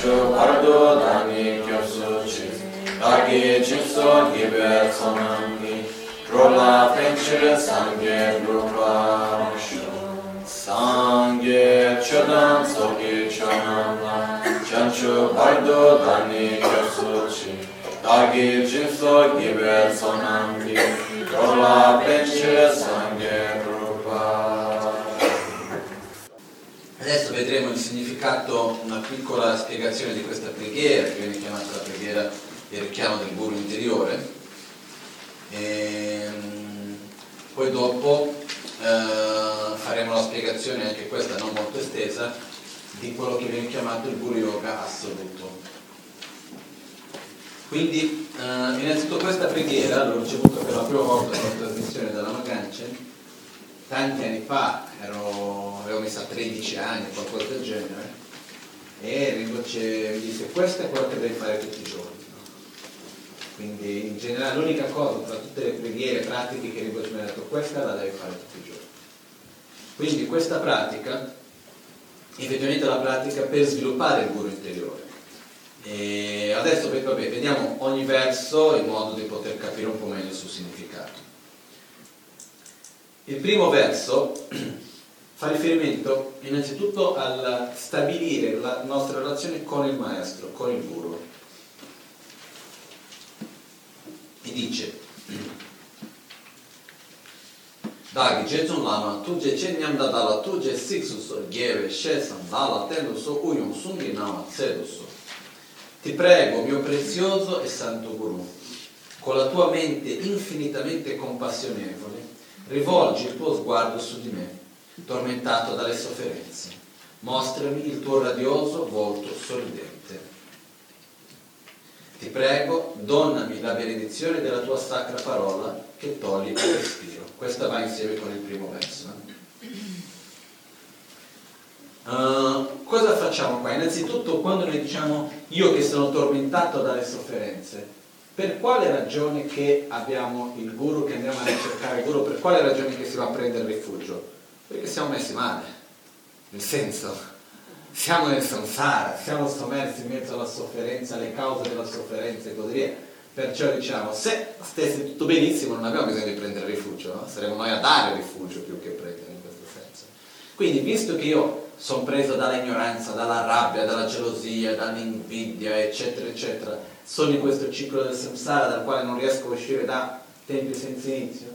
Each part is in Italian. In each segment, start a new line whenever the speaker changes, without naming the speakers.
shu ardu dani kyosu chi dagi chikso gibe sonangi rola penchire sangye rupa shu sangye chodan sogi chonamla chanchu ardu dani kyosu chi dagi chikso gibe sonangi rola penchire sangye rupa
Adesso vedremo il significato, una piccola spiegazione di questa preghiera, che viene chiamata la preghiera del richiamo del guru interiore. Ehm, poi dopo eh, faremo la spiegazione, anche questa non molto estesa, di quello che viene chiamato il guru yoga assoluto. Quindi, eh, innanzitutto questa preghiera l'ho ricevuta per la prima volta nella trasmissione dalla Magance, tanti anni fa, ero, avevo messo a 13 anni, qualcosa del genere, e Rinpoche mi disse questo è quello che devi fare tutti i giorni. Quindi in generale l'unica cosa tra tutte le preghiere pratiche che Rinpoche mi ha detto, questa la devi fare tutti i giorni. Quindi questa pratica, effettivamente è la pratica per sviluppare il guru interiore. E adesso vabbè, vediamo ogni verso in modo di poter capire un po' meglio il suo significato. Il primo verso fa riferimento innanzitutto al stabilire la nostra relazione con il maestro, con il guru. E dice Dagi Jetsun Lama tuje chen dala tuje siksu so shesan dala tendo so uyun sungi. Ti prego, mio prezioso e santo guru, con la tua mente infinitamente compassionevole, rivolgi il tuo sguardo su di me, tormentato dalle sofferenze. Mostrami il tuo radioso volto sorridente. Ti prego, donnami la benedizione della tua sacra parola che toglie il respiro. Questa va insieme con il primo verso. Uh, cosa facciamo qua? Innanzitutto quando noi diciamo io che sono tormentato dalle sofferenze, per quale ragione che abbiamo il guru, che andiamo a ricercare il guru, per quale ragione che si va a prendere rifugio? Perché siamo messi male, nel senso, siamo nel samsara, siamo sommersi in mezzo alla sofferenza, alle cause della sofferenza e così via. Perciò diciamo, se stesse tutto benissimo non abbiamo bisogno di prendere rifugio, no? saremo noi a dare rifugio più che prendere in questo senso. Quindi, visto che io sono preso dall'ignoranza, dalla rabbia, dalla gelosia, dall'invidia, eccetera, eccetera, sono in questo ciclo del samsara dal quale non riesco a uscire da tempi senza inizio,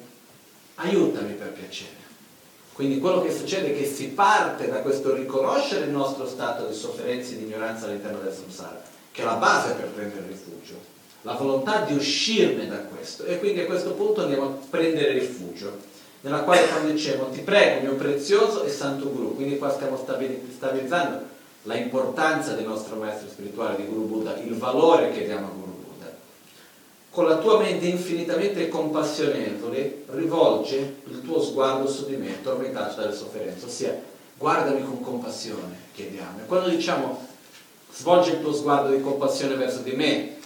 aiutami per piacere. Quindi quello che succede è che si parte da questo riconoscere il nostro stato di sofferenza e di ignoranza all'interno del samsara, che è la base per prendere rifugio, la volontà di uscirne da questo. E quindi a questo punto andiamo a prendere rifugio, nella quale quando dicevo ti prego mio prezioso e santo guru, quindi qua stiamo stabilizzando la importanza del nostro maestro spirituale di Guru Buddha, il valore che diamo a Guru Buddha. Con la tua mente infinitamente compassionevole rivolge il tuo sguardo su di me, tormentato dalle sofferenze, ossia guardami con compassione, chiediamo. E quando diciamo svolge il tuo sguardo di compassione verso di me,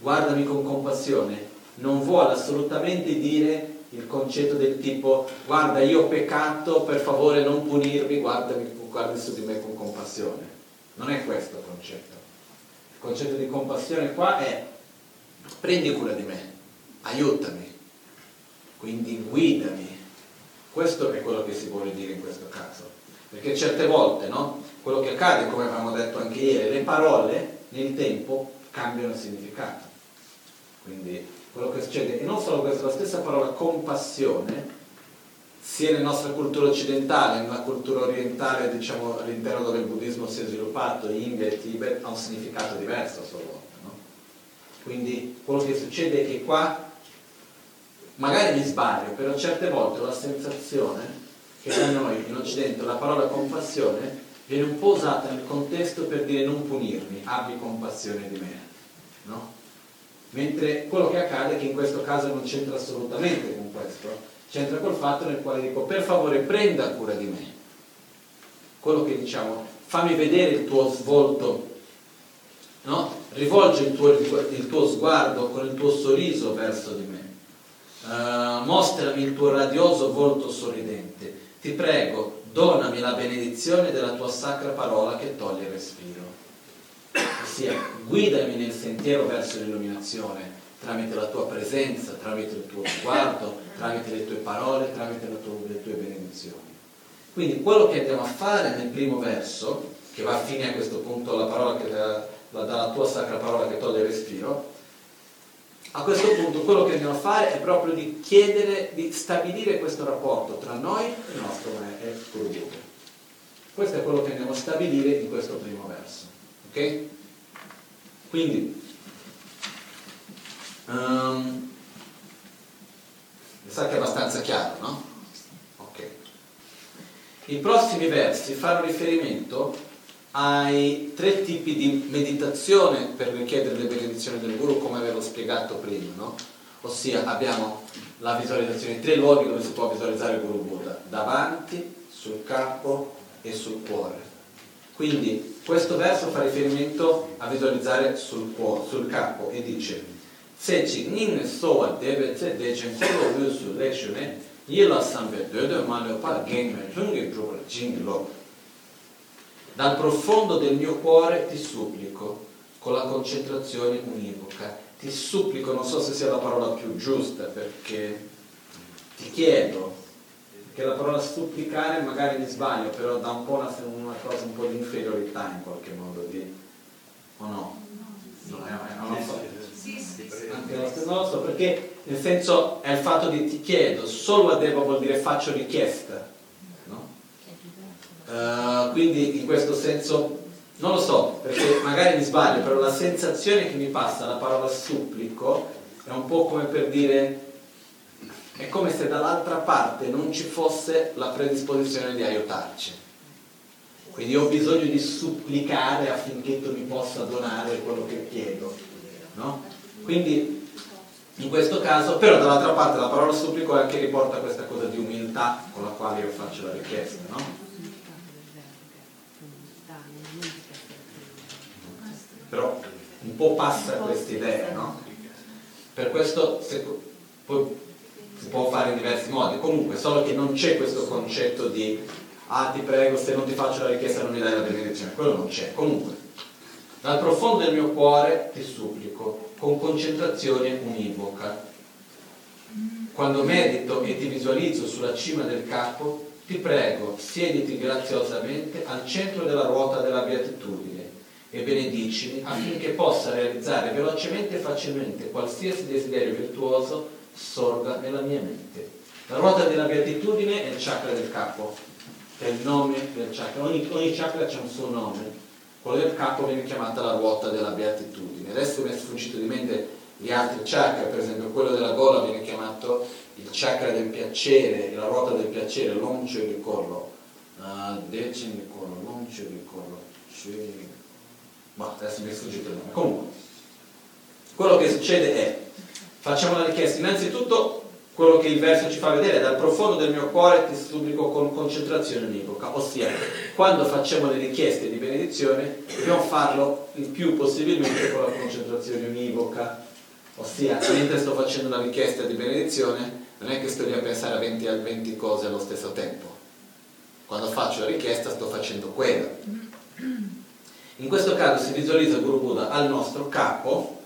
guardami con compassione, non vuole assolutamente dire il concetto del tipo guarda io ho peccato, per favore non punirmi, guardami, guardi su di me con compassione. Non è questo il concetto. Il concetto di compassione qua è prendi cura di me, aiutami, quindi guidami. Questo è quello che si vuole dire in questo caso. Perché certe volte, no? Quello che accade, come avevamo detto anche ieri, le parole nel tempo cambiano significato. Quindi quello che succede, e non solo questo, la stessa parola compassione, sia nella nostra cultura occidentale, nella cultura orientale, diciamo all'interno dove il buddismo si è sviluppato, India e Tibet, ha un significato diverso a sua volta. No? Quindi quello che succede è che qua magari mi sbaglio, però certe volte ho la sensazione che da noi in Occidente la parola compassione viene un po' usata nel contesto per dire non punirmi, abbi compassione di me. No? Mentre quello che accade è che in questo caso non c'entra assolutamente con questo, c'entra col fatto nel quale dico per favore prenda cura di me. Quello che diciamo, fammi vedere il tuo svolto, no? rivolge il tuo, il tuo, sguardo con il tuo sorriso verso di me, uh, mostrami il tuo radioso volto sorridente, ti prego, donami la benedizione della tua sacra parola che toglie il respiro. Ossia, guidami nel sentiero verso l'illuminazione tramite la tua presenza, tramite il tuo sguardo, tramite le tue parole, tramite tua, le tue benedizioni. Quindi quello che andiamo a fare nel primo verso, che va a fine a questo punto la parola che dà, dalla tua sacra parola che toglie il respiro, a questo punto quello che andiamo a fare è proprio di chiedere, di stabilire questo rapporto tra noi e il nostro Guru Buddha. Questo è quello che andiamo a stabilire in questo primo verso. Ok? Quindi, um, mi sa che è abbastanza chiaro, no? Ok. I prossimi versi fanno riferimento ai tre tipi di meditazione per richiedere le benedizioni del guru, come avevo spiegato prima, no? Ossia abbiamo la visualizzazione, tre luoghi dove si può visualizzare il Guru Buddha, davanti, sul capo e sul cuore. Quindi questo verso fa riferimento a visualizzare sul, cuore, sul capo e dice Se nin soa deve te dechen kolo wu su lekshune yila sambe döde ma le pa gengme lungi drupra jing lo. Dal profondo del mio cuore ti supplico, con la concentrazione univoca, ti supplico, non so se sia la parola più giusta, perché ti chiedo, perché la parola supplicare magari mi sbaglio, però dà un po' una, una cosa un po' di inferiorità in qualche modo, di, o no? No, non lo so. Anche lo stesso, non lo so, perché nel senso è il fatto di ti chiedo, solo a Deva vuol dire faccio richiesta, Uh, quindi in questo senso non lo so, perché magari mi sbaglio, però la sensazione che mi passa la parola supplico è un po' come per dire è come se dall'altra parte non ci fosse la predisposizione di aiutarci. Quindi ho bisogno di supplicare affinché tu mi possa donare quello che chiedo. No? Quindi in questo caso, però dall'altra parte la parola supplico anche riporta questa cosa di umiltà con la quale io faccio la richiesta. No? però un po' passa questa idea, no? Per questo se, poi si può fare in diversi modi, comunque solo che non c'è questo concetto di ah ti prego se non ti faccio la richiesta non mi dai la benedizione, quello non c'è, comunque dal profondo del mio cuore ti supplico con concentrazione univoca. Quando medito e ti visualizzo sulla cima del capo ti prego siediti graziosamente al centro della ruota della beatitudine e benedicimi affinché possa realizzare velocemente e facilmente qualsiasi desiderio virtuoso sorga nella mia mente. La ruota della beatitudine è il chakra del capo, è il nome del chakra. Ogni, ogni chakra ha un suo nome. Quello del capo viene chiamata la ruota della beatitudine. Adesso mi è sfuggito di mente gli altri chakra, per esempio quello della gola viene chiamato il chakra del piacere, la ruota del piacere, l'oncio di collo. Uh, decimi di collo, l'oncio di collo. Ma adesso mi è sfuggito il nome. Comunque, quello che succede è, facciamo la richiesta, innanzitutto quello che il verso ci fa vedere dal profondo del mio cuore ti supplico con concentrazione univoca, ossia quando facciamo le richieste di benedizione dobbiamo farlo il più possibilmente con la concentrazione univoca, ossia mentre sto facendo la richiesta di benedizione non è che sto lì a pensare a 20, a 20 cose allo stesso tempo, quando faccio la richiesta sto facendo quella. In questo caso si visualizza Guru Buddha al nostro capo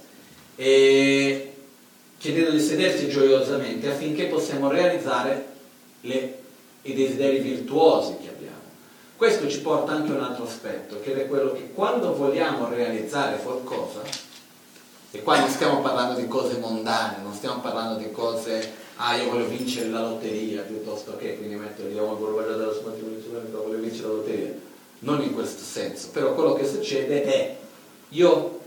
e chiedendo di sedersi gioiosamente affinché possiamo realizzare le, i desideri virtuosi che abbiamo. Questo ci porta anche a un altro aspetto, che è quello che quando vogliamo realizzare qualcosa, e qua non stiamo parlando di cose mondane, non stiamo parlando di cose, ah io voglio vincere la lotteria, piuttosto che, quindi metto lì, oh, voglio della sua voglio vincere la lotteria non in questo senso, però quello che succede è io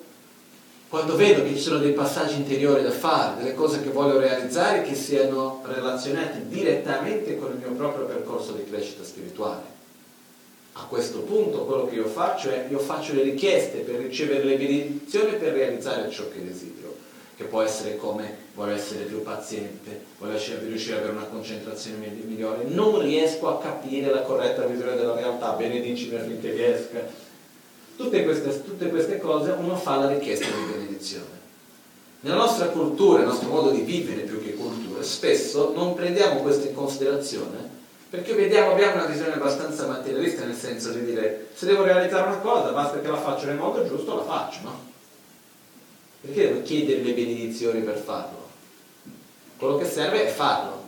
quando vedo che ci sono dei passaggi interiori da fare, delle cose che voglio realizzare che siano relazionate direttamente con il mio proprio percorso di crescita spirituale. A questo punto quello che io faccio è io faccio le richieste per ricevere le benedizioni per realizzare ciò che desidero, che può essere come voglio essere più paziente, voglio riuscire ad avere una concentrazione migliore, non riesco a capire la corretta visione della realtà, benedicimi affinché riesca. Tutte queste, tutte queste cose uno fa la richiesta di benedizione. Nella nostra cultura, nel nostro modo di vivere più che cultura, spesso non prendiamo questo in considerazione perché vediamo, abbiamo una visione abbastanza materialista nel senso di dire se devo realizzare una cosa basta che la faccio nel modo giusto, la faccio, no? Perché devo chiedere le benedizioni per farlo? Quello che serve è farlo.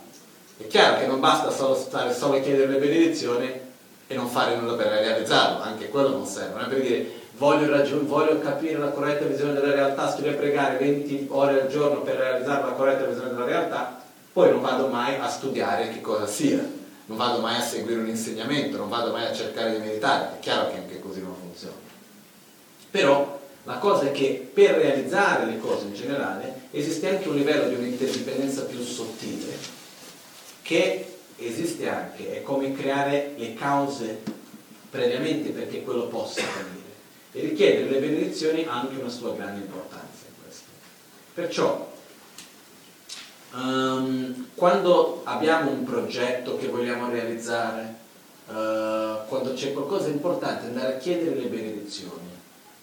È chiaro che non basta solo stare solo a chiedere le benedizioni e non fare nulla per realizzarlo, anche quello non serve, non è per dire voglio, raggiung- voglio capire la corretta visione della realtà, studio e pregare 20 ore al giorno per realizzare la corretta visione della realtà, poi non vado mai a studiare che cosa sia non vado mai a seguire un insegnamento, non vado mai a cercare di meditare, è chiaro che anche così non funziona. Però la cosa è che per realizzare le cose in generale esiste anche un livello di un'interdipendenza più sottile che esiste anche, è come creare le cause previamente perché quello possa avvenire. E richiedere le benedizioni ha anche una sua grande importanza in questo. Perciò Um, quando abbiamo un progetto che vogliamo realizzare, uh, quando c'è qualcosa di importante, andare a chiedere le benedizioni.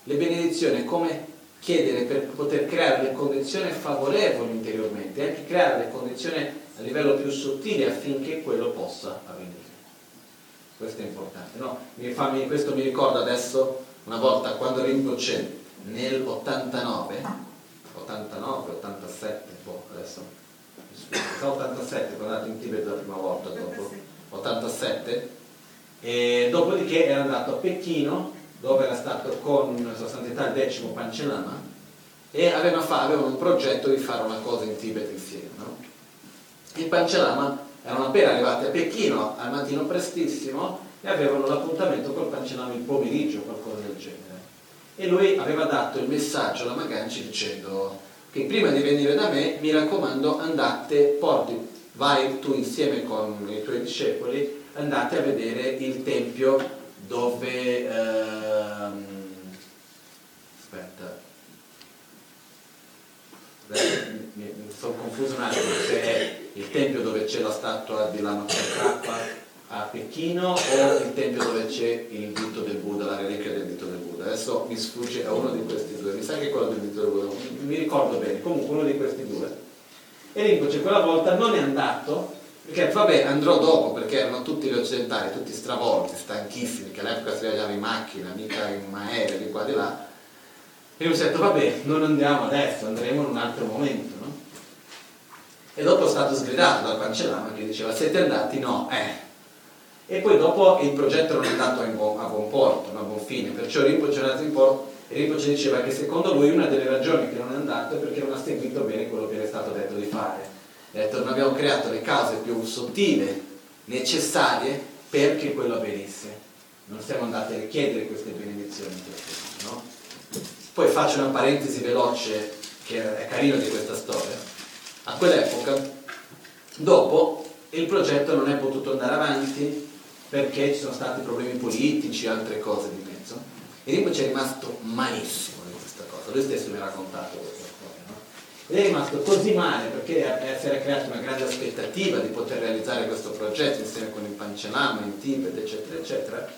Le benedizioni è come chiedere per poter creare le condizioni favorevoli interiormente, anche creare le condizioni a livello più sottile affinché quello possa avvenire. Questo è importante. No? Mi fa, questo mi ricorda adesso una volta quando Rinpoche nel 89, 89, 87, boh, adesso 87 quando è andato in Tibet la prima volta dopo 87 e dopodiché era andato a Pechino dove era stato con Sua Santità il decimo Pancellama e aveva avevano un progetto di fare una cosa in Tibet insieme no? Il Pancellama erano appena arrivati a Pechino al mattino prestissimo e avevano l'appuntamento col Pancellama il pomeriggio qualcosa del genere. E lui aveva dato il messaggio alla Maganci dicendo che prima di venire da me, mi raccomando, andate, porti, vai tu insieme con i tuoi discepoli, andate a vedere il tempio dove... Ehm, aspetta, Beh, mi, mi sono confuso un attimo se il tempio dove c'è la statua di Lama Tsongkhapa a Pechino o il tempio dove c'è il dito del Buddha, la reliquia del dito del Buddha. Adesso mi sfugge a uno di questi due, mi sa che è quello del dito del Buddha, mi ricordo bene, comunque uno di questi due. E Rinpoche quella volta non è andato, perché vabbè andrò dopo, perché erano tutti gli occidentali, tutti stravolti, stanchissimi, che all'epoca si viaggiava in macchina, mica in aereo, di qua di là. E mi ho detto, vabbè, non andiamo adesso, andremo in un altro momento, no? E dopo è stato sgridato dal Pancellama che diceva, siete andati? No, eh, e poi dopo il progetto non è andato a buon, a buon porto, a buon fine, perciò Rinpoche è in porto e Rinpoche diceva che secondo lui una delle ragioni che non è andato è perché non ha seguito bene quello che è stato detto di fare. Ha detto non abbiamo creato le cause più sottili, necessarie perché quello avvenisse. Non siamo andati a richiedere queste benedizioni. No? Poi faccio una parentesi veloce che è carino di questa storia. A quell'epoca, dopo, il progetto non è potuto andare avanti perché ci sono stati problemi politici, altre cose di mezzo. E Rinpoche è rimasto malissimo di questa cosa, lui stesso mi ha raccontato questa storia. No? Ed è rimasto così male perché si era creata una grande aspettativa di poter realizzare questo progetto insieme con il Panchanama in Tibet, eccetera, eccetera.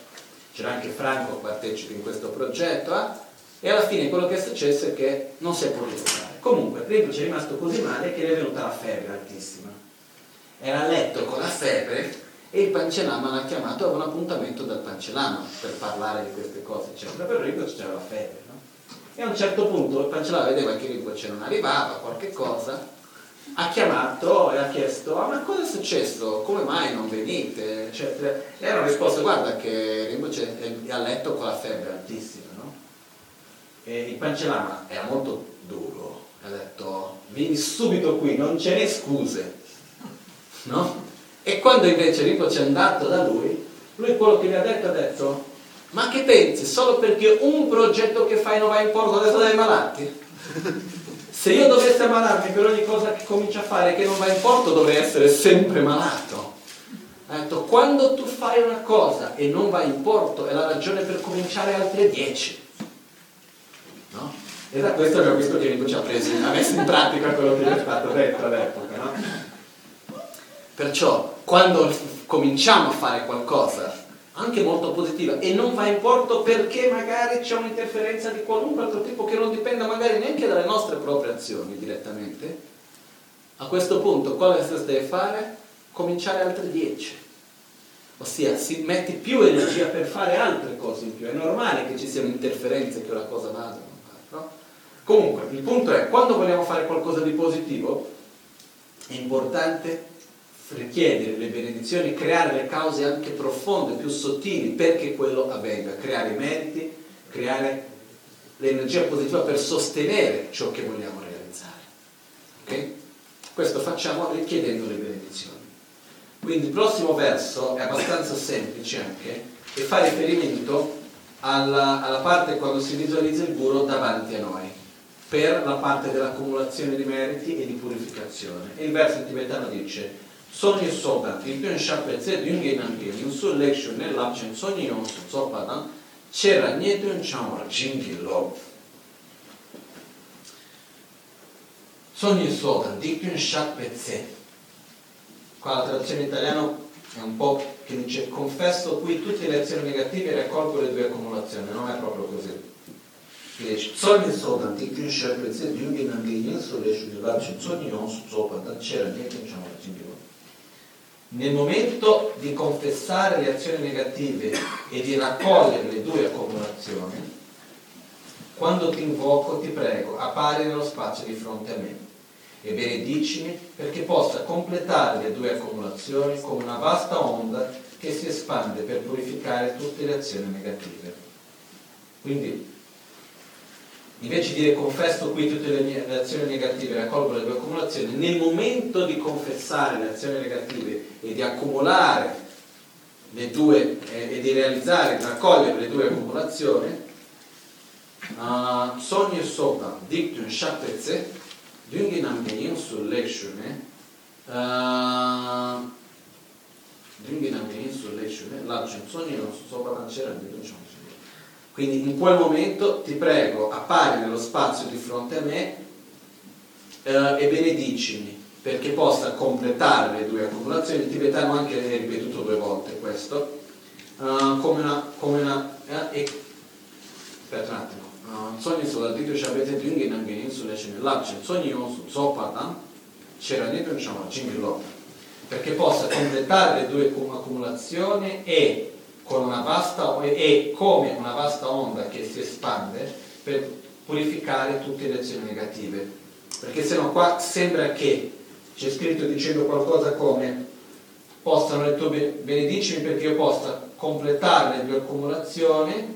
C'era anche Franco che partecipa in questo progetto, eh? E alla fine quello che è successo è che non si è potuto fare. Comunque, Rinpoche è rimasto così male che gli è venuta la febbre altissima. Era a letto con la febbre e il Pancellama l'ha chiamato a un appuntamento dal Pancellama per parlare di queste cose, eccetera. Però Rinpoche c'era la febbre, no? E a un certo punto il Pancellama vedeva che Rinpoche non arrivava, qualche cosa, ha chiamato e ha chiesto, ah, ma cosa è successo? Come mai non venite? Eccetera. E hanno risposto, guarda che Rinpoche è a letto con la febbre altissima? E il Pancellama era molto duro, ha detto, vieni subito qui, non ce ne scuse, no? E quando invece Rinpoche è andato da lui, lui quello che gli ha detto ha detto ma che pensi? Solo perché un progetto che fai non va in porto adesso dai malati? Se io dovessi ammalarmi per ogni cosa che comincio a fare che non va in porto, dovrei essere sempre malato. Ha detto, quando tu fai una cosa e non va in porto, è la ragione per cominciare altre dieci. No? E da questo abbiamo visto che Enrico ci ha preso, ha messo in pratica quello che gli è stato detto all'epoca. No? Perciò, quando cominciamo a fare qualcosa, anche molto positiva, e non va in porto perché magari c'è un'interferenza di qualunque altro tipo che non dipenda magari neanche dalle nostre proprie azioni direttamente, a questo punto cosa si deve fare? cominciare altre 10. Ossia, si metti più energia per fare altre cose in più. È normale che ci siano interferenze che una cosa vada? Comunque, il punto è, quando vogliamo fare qualcosa di positivo, è importante richiedere le benedizioni, creare le cause anche profonde, più sottili, perché quello avvenga, creare i meriti, creare l'energia positiva per sostenere ciò che vogliamo realizzare. Okay? Questo facciamo richiedendo le benedizioni. Quindi il prossimo verso è abbastanza semplice anche e fa riferimento alla, alla parte quando si visualizza il guru davanti a noi per la parte dell'accumulazione di meriti e di purificazione. E il verso tibetano dice Sonye soba, dilpyon shakwe tse dyunge nange, yunsu lekshu ne lapchen sonye yonsu tsopadan, chera nye dun chamwa jingi lob. Sonye soba, dilpyon shakwe tse, qua la traduzione in italiano è un po' che dice confesso qui tutte le azioni negative e raccolgo le due accumulazioni, non è proprio così. Sodan dikun shakwe dyunge nange yinsu leshu ne lapchen sonye yonsu tsopadan, chera nye dun chamwa jingi lob. Nel momento di confessare le azioni negative e di raccogliere le due accumulazioni, quando ti invoco ti prego, appari nello spazio di fronte a me e benedicimi perché possa completare le due accumulazioni come una vasta onda che si espande per purificare tutte le azioni negative. Quindi, invece di dire confesso qui tutte le, mie, le azioni negative e raccolgo le due accumulazioni, nel momento di confessare le azioni negative e di accumulare le due eh, e di realizzare, raccogliere le due accumulazioni, uh, sogno sopra dictum shateze, dungi namgeyin sul lekshune, dungi namgeyin sul lekshune, laccium sogno sopra lancera di quindi in quel momento ti prego, appari nello spazio di fronte a me eh, e benedicimi perché possa completare le due accumulazioni. Il tibetano anche è ripetuto due volte questo, uh, come una... Come una eh, e, aspetta un attimo. Sogni sulla dito shabete dungi nangenin sulle scene lacce, sogni su zopadan, c'era dentro diciamo cingilo, perché possa completare le due accumulazioni e vasta e come una vasta onda che si espande per purificare tutte le azioni negative. Perché se no qua sembra che c'è scritto dicendo qualcosa come possano le tue benedicimi perché io possa completare le due accumulazioni.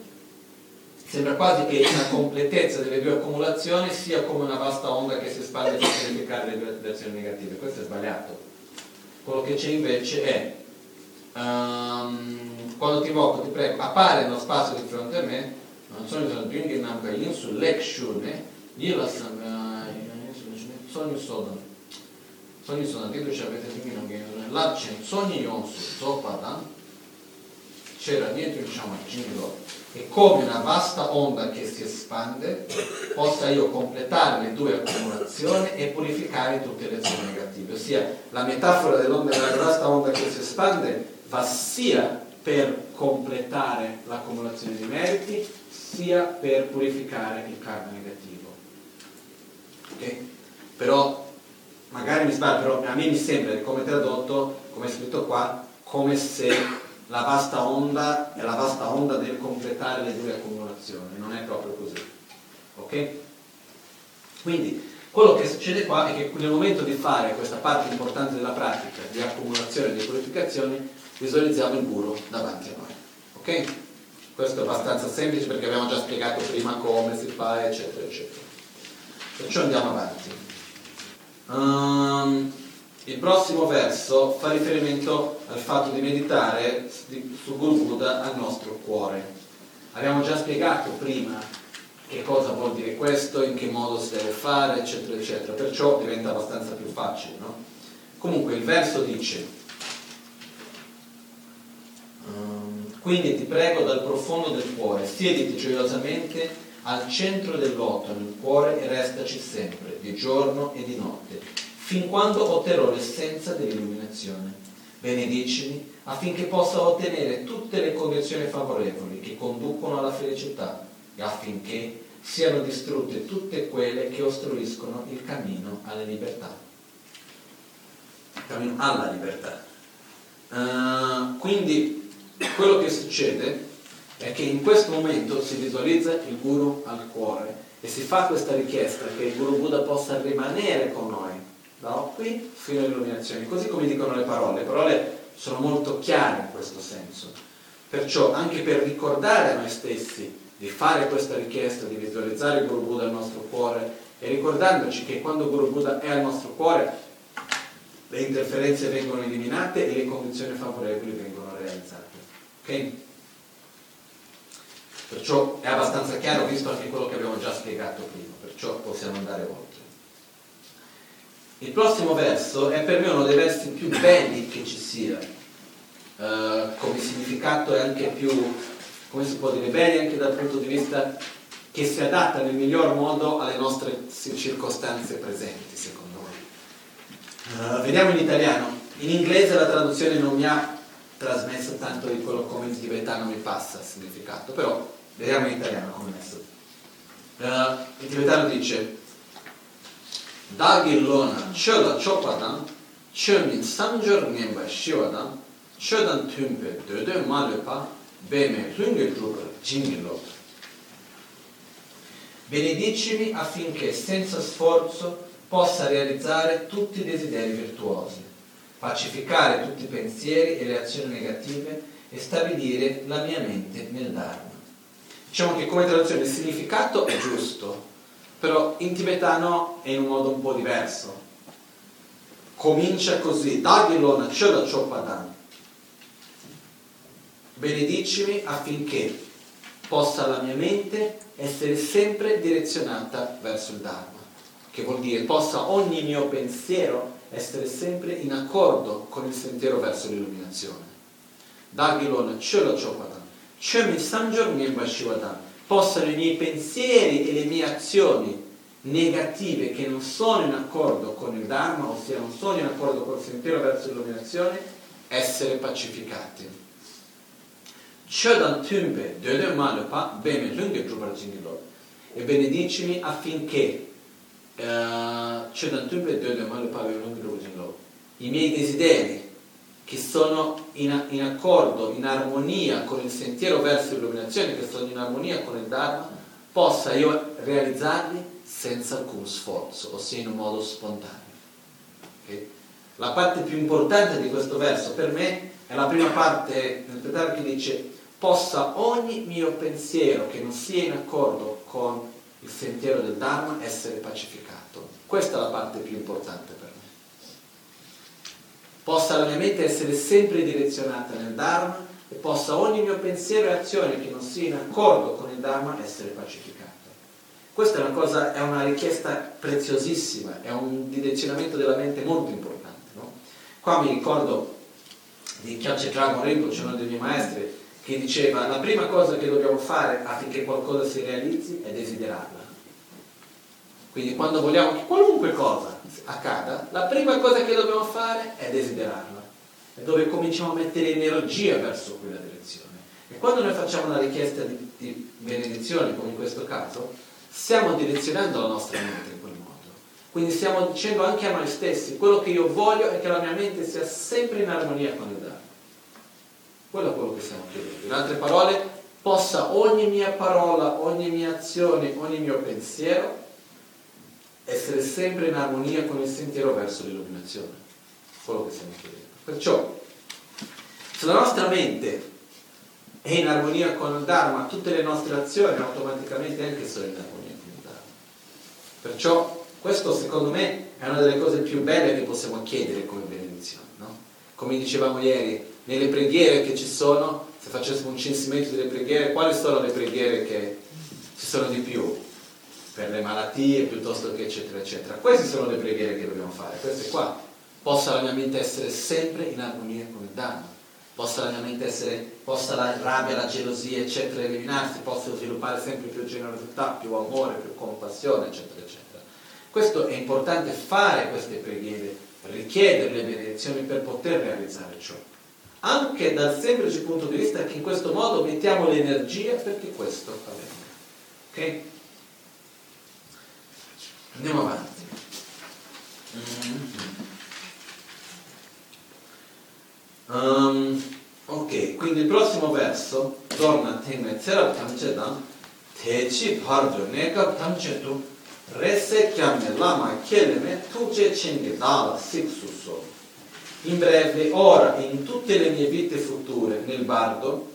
Sembra quasi che la completezza delle due accumulazioni sia come una vasta onda che si espande per verificare le due azioni negative. Questo è sbagliato. Quello che c'è invece è um, quando ti invoco ti prego appare nello spazio di fronte a me non sono in Namka Yin su Lekshune Yila Sono Sodan Sonyi sono dietro ci avete finito che l'arcen sogni yonsu zopadan c'era dietro il giro. E come una vasta onda che si espande possa io completare le due accumulazioni e purificare tutte le azioni negative. Ossia la metafora dell'onda della vasta onda che si espande va sia per completare l'accumulazione di meriti sia per purificare il karma negativo ok? però magari mi sbaglio, però a me mi sembra come tradotto, come è scritto qua, come se la vasta onda è la vasta onda del completare le due accumulazioni, non è proprio così. Ok? Quindi quello che succede qua è che nel momento di fare questa parte importante della pratica di accumulazione e di purificazione, visualizziamo il guru davanti a noi. Ok? Questo è abbastanza semplice perché abbiamo già spiegato prima come si fa, eccetera, eccetera. Perciò andiamo avanti. Um, il prossimo verso fa riferimento al fatto di meditare su Guru Buddha al nostro cuore. Abbiamo già spiegato prima che cosa vuol dire questo, in che modo si deve fare, eccetera, eccetera. Perciò diventa abbastanza più facile. No? Comunque il verso dice, quindi ti prego dal profondo del cuore, siediti gioiosamente al centro del loto nel cuore e restaci sempre, di giorno e di notte, fin quando otterrò l'essenza dell'illuminazione. Benedicimi affinché possa ottenere tutte le condizioni favorevoli che conducono alla felicità e affinché siano distrutte tutte quelle che ostruiscono il cammino alla libertà. Cammino alla libertà. Uh, quindi quello che succede è che in questo momento si visualizza il guru al cuore e si fa questa richiesta che il guru Buddha possa rimanere con noi da qui fino all'illuminazione, così come dicono le parole. Le parole sono molto chiare in questo senso. Perciò anche per ricordare a noi stessi di fare questa richiesta, di visualizzare il Guru Buddha al nostro cuore e ricordandoci che quando Guru Buddha è al nostro cuore le interferenze vengono eliminate e le condizioni favorevoli vengono. Ok? Perciò è abbastanza chiaro visto anche quello che abbiamo già spiegato prima, perciò possiamo andare oltre. Il prossimo verso è per me uno dei versi più belli che ci sia, eh, come significato è anche più, come si può dire, belli anche dal punto di vista che si adatta nel miglior modo alle nostre circostanze presenti, secondo me. Uh, vediamo in italiano. In inglese la traduzione non mi ha trasmesso tanto di quello come in tibetano mi passa il significato, però Vediamo in italiano come messo. Uh, il tibetano dice Dagi lona choda chopadan chomin sanjor nyemba shiwadan chodan tumpe dode malepa beme lunge drupa jingilo. Benedicimi affinché senza sforzo possa realizzare tutti i desideri virtuosi, pacificare tutti i pensieri e le azioni negative e stabilire la mia mente nel Dharma. Diciamo che come traduzione il significato è giusto, però in tibetano è in un modo un po' diverso. Comincia così, Dagilona Choda Chopadan. Benedicimi affinché possa la mia mente essere sempre direzionata verso il Dharma, che vuol dire possa ogni mio pensiero essere sempre in accordo con il sentiero verso l'illuminazione. Dagilona Choda Chopadan. Shami Samjor Mirba Shivadam, possano i miei pensieri e le mie azioni negative che non sono in accordo con il Dharma, ossia non sono in accordo col sentiero verso l'illuminazione, essere pacificati. Chodan Tumbe Döde Malupa Beme Lunghe Drubarjingilo e benedicimi affinché Chodan Tumbe Döde Malupa Beme Lunghe Drubarjingilo i miei desideri che sono in, in, accordo, in armonia con il sentiero verso l'illuminazione, che sono in armonia con il Dharma, possa io realizzarli senza alcun sforzo, ossia in un modo spontaneo. Okay? La parte più importante di questo verso per me è la prima parte nel che dice possa ogni mio pensiero che non sia in accordo con il sentiero del Dharma essere pacificato. Questa è la parte più importante per me possa la mia mente essere sempre direzionata nel Dharma e possa ogni mio pensiero e azione che non sia in accordo con il Dharma essere pacificato. Questa è una, cosa, è una richiesta preziosissima, è un direzionamento della mente molto importante. No? Qua mi ricordo di Kyache Dragon Rinpoche, uno dei miei maestri, che diceva la prima cosa che dobbiamo fare affinché qualcosa si realizzi è desiderarla. Quindi quando vogliamo che qualunque cosa accada, la prima cosa che dobbiamo fare è desiderarla. E dove cominciamo a mettere energia verso quella direzione. E quando noi facciamo una richiesta di, di benedizione, come in questo caso, stiamo direzionando la nostra mente in quel modo. Quindi stiamo dicendo anche a noi stessi, quello che io voglio è che la mia mente sia sempre in armonia con il Dharma. Quello è quello che stiamo chiedendo. In altre parole, possa ogni mia parola, ogni mia azione, ogni mio pensiero essere sempre in armonia con il sentiero verso l'illuminazione. Quello che stiamo chiedendo. Perciò, se la nostra mente è in armonia con il Dharma, tutte le nostre azioni automaticamente anche sono in armonia con il Dharma. Perciò, questo secondo me è una delle cose più belle che possiamo chiedere come benedizione. No? Come dicevamo ieri, nelle preghiere che ci sono, se facessimo un censimento delle preghiere, quali sono le preghiere che ci sono di più per le malattie piuttosto che eccetera eccetera. Queste sono le preghiere che dobbiamo fare, queste qua. Possa la mia mente essere sempre in armonia con il Dhamma, possa la mia mente essere, possa la rabbia, la gelosia eccetera eliminarsi, possa sviluppare sempre più generosità, più amore, più compassione eccetera eccetera. Questo è importante fare queste preghiere, richiedere le benedizioni per poter realizzare ciò. Anche dal semplice punto di vista che in questo modo mettiamo l'energia perché questo avvenga. Ok? Andiamo avanti. Um, ok, quindi il prossimo verso torna a tema Tamchedan Techi Parjo Nekab Tamchetu Rese Chiame Lama Cheleme Tuce Cenghe Dala Siksuso In breve, ora in tutte le mie vite future nel bardo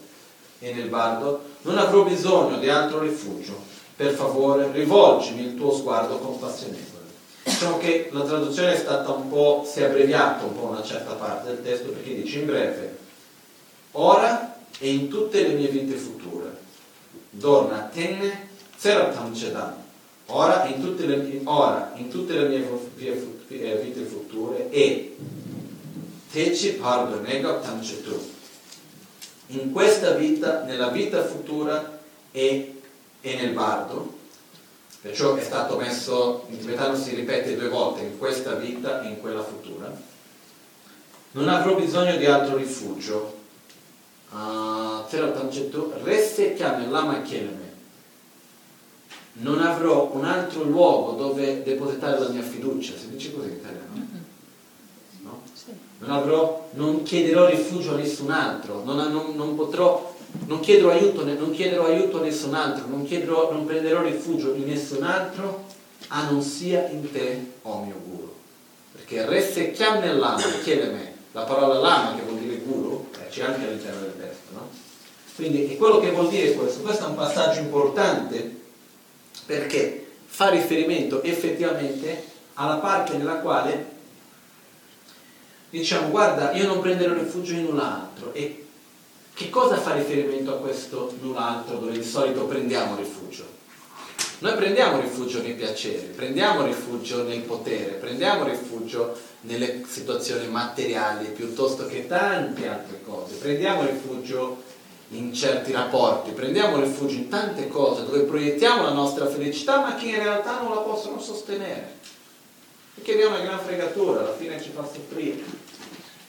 e nel bardo non avrò bisogno di altro rifugio per favore rivolgimi il tuo sguardo compassionevole. Diciamo che la traduzione è stata un po', si è abbreviata un po' una certa parte del testo perché dice in breve, ora e in tutte le mie vite future, dorna tenne zeratam cedan, ora in ora, in tutte le mie vite future e teci pardo negam cetu. In questa vita, nella vita futura e e nel bardo, perciò è stato messo, in tibetano si ripete due volte, in questa vita e in quella futura. Non avrò bisogno di altro rifugio. Reste chiame lama chieleme. Non avrò un altro luogo dove depositare la mia fiducia, si dice così in italiano. No? Non, avrò, non chiederò rifugio a nessun altro, non, non, non potrò non chiederò aiuto, non chiederò aiuto a nessun altro, non, chiederò, non prenderò rifugio in nessun altro, a non sia in te, o oh mio guru. Perché resse chiam nell'ama, chiede me, la parola lama che vuol dire guru, c'è anche all'interno del testo, no? Quindi è quello che vuol dire questo, questo è un passaggio importante perché fa riferimento effettivamente alla parte nella quale diciamo guarda io non prenderò rifugio in un altro e che cosa fa riferimento a questo null'altro dove di solito prendiamo rifugio? Noi prendiamo rifugio nei piaceri, prendiamo rifugio nel potere, prendiamo rifugio nelle situazioni materiali piuttosto che tante altre cose, prendiamo rifugio in certi rapporti, prendiamo rifugio in tante cose dove proiettiamo la nostra felicità ma che in realtà non la possono sostenere. Perché è una gran fregatura, alla fine ci fa soffrire.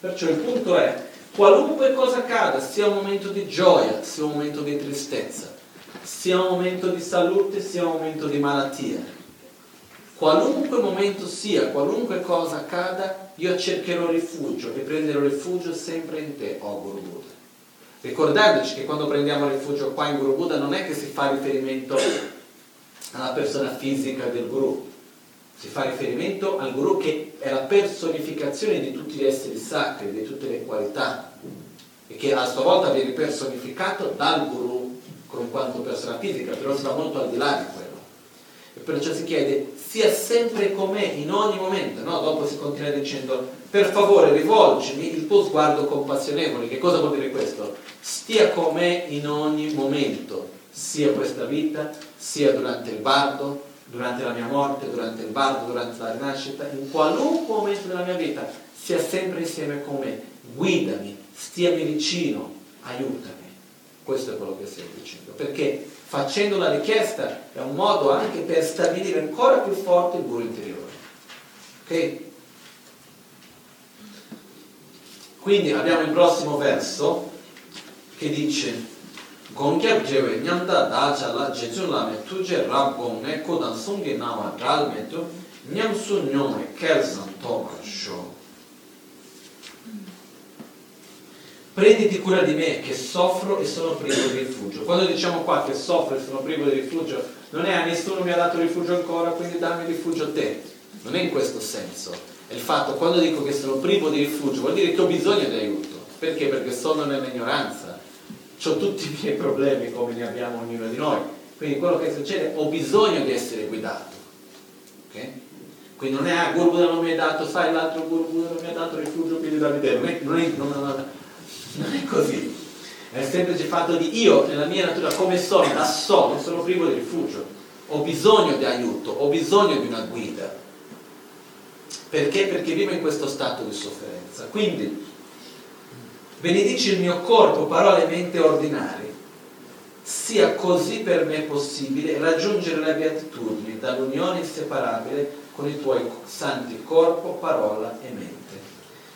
Perciò il punto è Qualunque cosa accada, sia un momento di gioia, sia un momento di tristezza, sia un momento di salute, sia un momento di malattia. Qualunque momento sia, qualunque cosa accada, io cercherò rifugio e prenderò rifugio sempre in te, oh Guru Buddha. Ricordandoci che quando prendiamo rifugio qua in Guru Buddha non è che si fa riferimento alla persona fisica del Guru, si fa riferimento al guru che è la personificazione di tutti gli esseri sacri, di tutte le qualità e che a sua volta viene personificato dal guru con quanto persona fisica, però si va molto al di là di quello. E perciò si chiede, sia sempre con me in ogni momento, no? Dopo si continua dicendo, per favore rivolgimi il tuo sguardo compassionevole. Che cosa vuol dire questo? Stia con me in ogni momento, sia questa vita, sia durante il bardo, durante la mia morte, durante il bardo, durante la rinascita, in qualunque momento della mia vita, sia sempre insieme con me, guidami, stiami vicino, aiutami. Questo è quello che stiamo dicendo, perché facendo la richiesta è un modo anche per stabilire ancora più forte il guru interiore. Ok? Quindi abbiamo il prossimo verso che dice gongkyab jewe nyamda dacha la jechun lame tuje rab gong ne kodan sungi nama dral me tu nyam su nyome kelsan toka sho prenditi cura di me che soffro e sono privo di rifugio. Quando diciamo qua che soffro e sono privo di rifugio non è a nessuno mi ha dato rifugio ancora quindi dammi rifugio a te. Non è in questo senso. È il fatto quando dico che sono privo di rifugio vuol dire che ho bisogno di aiuto. Perché? perché sono nell'ignoranza ho tutti i miei problemi come ne abbiamo ognuno di noi. Quindi quello che succede, ho bisogno di essere guidato. Okay? Quindi non è, ah, Guru non mi ha dato, sai, l'altro Guru non mi ha dato rifugio, quindi da vedere. Non è, non, non, non è così. È il semplice fatto di io, nella mia natura, come sono da solo, sono privo di rifugio, ho bisogno di aiuto, ho bisogno di una guida. Perché? Perché vivo in questo stato di sofferenza. Quindi, benedici il mio corpo, parole e mente ordinari, sia così per me possibile raggiungere la beatitudine dall'unione inseparabile con i tuoi santi corpo, parola e mente.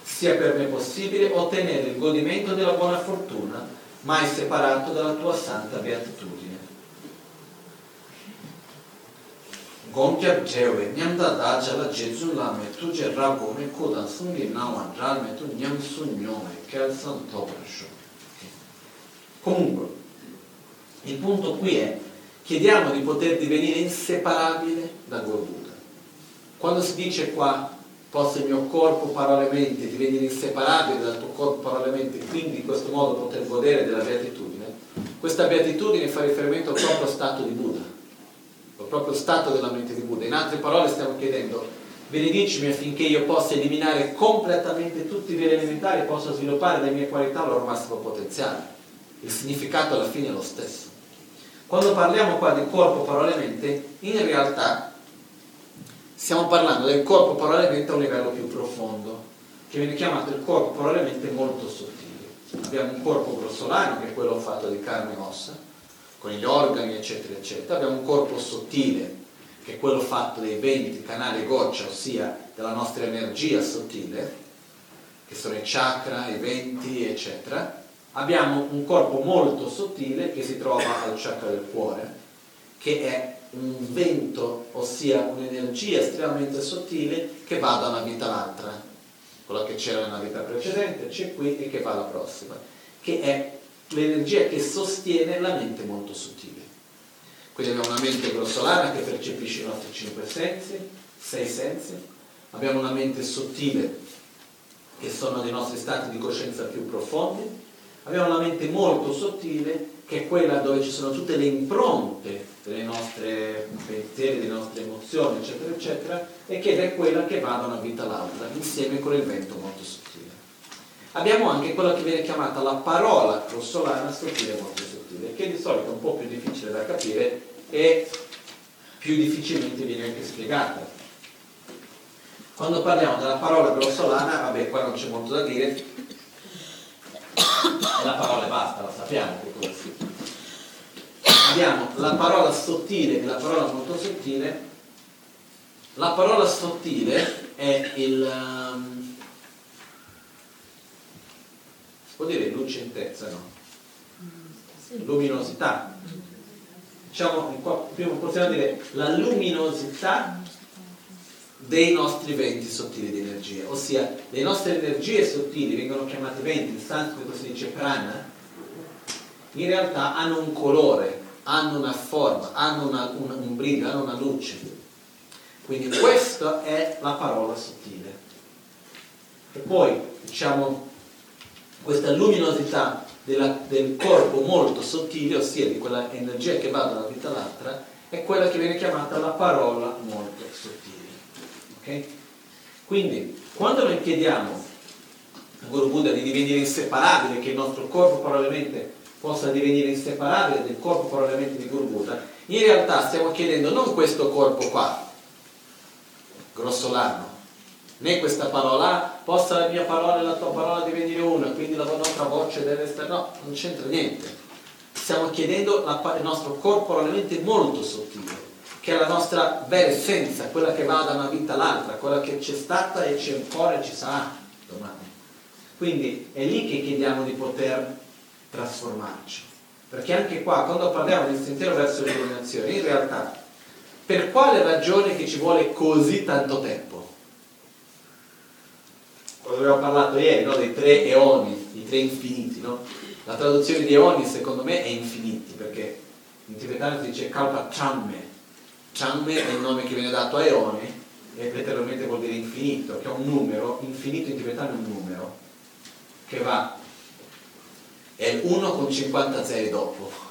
Sia per me possibile ottenere il godimento della buona fortuna, mai separato dalla tua santa beatitudine. Gongkyab jewe nyamda dacha la jezu lame tuje rago me kodan sungi nawan ralme tu nyam sun nyome kelsan tobrasho comunque il punto qui è chiediamo di poter divenire inseparabile da Gorbuddha quando si dice qua possa il mio corpo, parole mente divenire inseparabile dal tuo corpo, parole mente quindi in questo modo poter godere della beatitudine questa beatitudine fa riferimento proprio stato di Buddha proprio stato della mente di Buddha. In altre parole stiamo chiedendo, benedicimi affinché io possa eliminare completamente tutti i veri elementari e possa sviluppare le mie qualità al loro massimo potenziale. Il significato alla fine è lo stesso. Quando parliamo qua di corpo, parole e mente, in realtà stiamo parlando del corpo, parole e mente a un livello più profondo, che viene chiamato il corpo, parole e mente molto sottile. Abbiamo un corpo grossolano, che è quello fatto di carne e ossa, con gli organi, eccetera, eccetera. Abbiamo un corpo sottile, che è quello fatto dei venti, canali goccia, ossia della nostra energia sottile, che sono i chakra, i venti, eccetera. Abbiamo un corpo molto sottile che si trova al chakra del cuore, che è un vento, ossia un'energia estremamente sottile che va da una vita all'altra. Quella che c'era nella vita precedente c'è qui e che va alla prossima, che è l'energia che sostiene la mente molto sottile. Quindi abbiamo una mente grossolana che percepisce i nostri cinque sensi, sei sensi, abbiamo una mente sottile che sono dei nostri stati di coscienza più profondi, abbiamo una mente molto sottile che è quella dove ci sono tutte le impronte delle nostre pensieri, delle nostre emozioni, eccetera, eccetera, e che è quella che va da una vita all'altra, insieme con il vento molto sottile. Abbiamo anche quella che viene chiamata la parola grossolana sottile e molto sottile, che di solito è un po' più difficile da capire e più difficilmente viene anche spiegata. Quando parliamo della parola grossolana, vabbè, qua non c'è molto da dire, e la parola basta, la sappiamo che cosa sia. Abbiamo la parola sottile e la parola molto sottile. La parola sottile è il... Um, può dire lucentezza, no? Luminosità. Diciamo, prima possiamo dire la luminosità dei nostri venti sottili di energia, ossia le nostre energie sottili vengono chiamate venti, in sanscrito si dice prana, in realtà hanno un colore, hanno una forma, hanno una, un, un brillo, hanno una luce. Quindi questa è la parola sottile. E poi, diciamo, questa luminosità della, del corpo molto sottile, ossia di quella energia che va da una vita all'altra, è quella che viene chiamata la parola molto sottile. Okay? Quindi, quando noi chiediamo a Guru Buddha di divenire inseparabile, che il nostro corpo probabilmente possa divenire inseparabile del corpo probabilmente di Guru Buddha, in realtà stiamo chiedendo non questo corpo qua, grossolano, né questa parola, possa la mia parola e la tua parola divenire una, quindi la nostra voce deve essere, no, non c'entra niente. Stiamo chiedendo la, il nostro corpo probabilmente molto sottile, che è la nostra vera essenza, quella che va da una vita all'altra, quella che c'è stata e c'è ancora e ci sarà domani. Quindi è lì che chiediamo di poter trasformarci. Perché anche qua, quando parliamo del sentiero verso l'illuminazione, in realtà, per quale ragione che ci vuole così tanto tempo? Quando abbiamo parlato ieri no, dei tre eoni, i tre infiniti, no? la traduzione di eoni secondo me è infiniti perché in tibetano si dice Kalpa Chamme, Chamme è il nome che viene dato a eoni e letteralmente vuol dire infinito, che è un numero, infinito in tibetano è un numero che va, è 1 con 50 zeri dopo.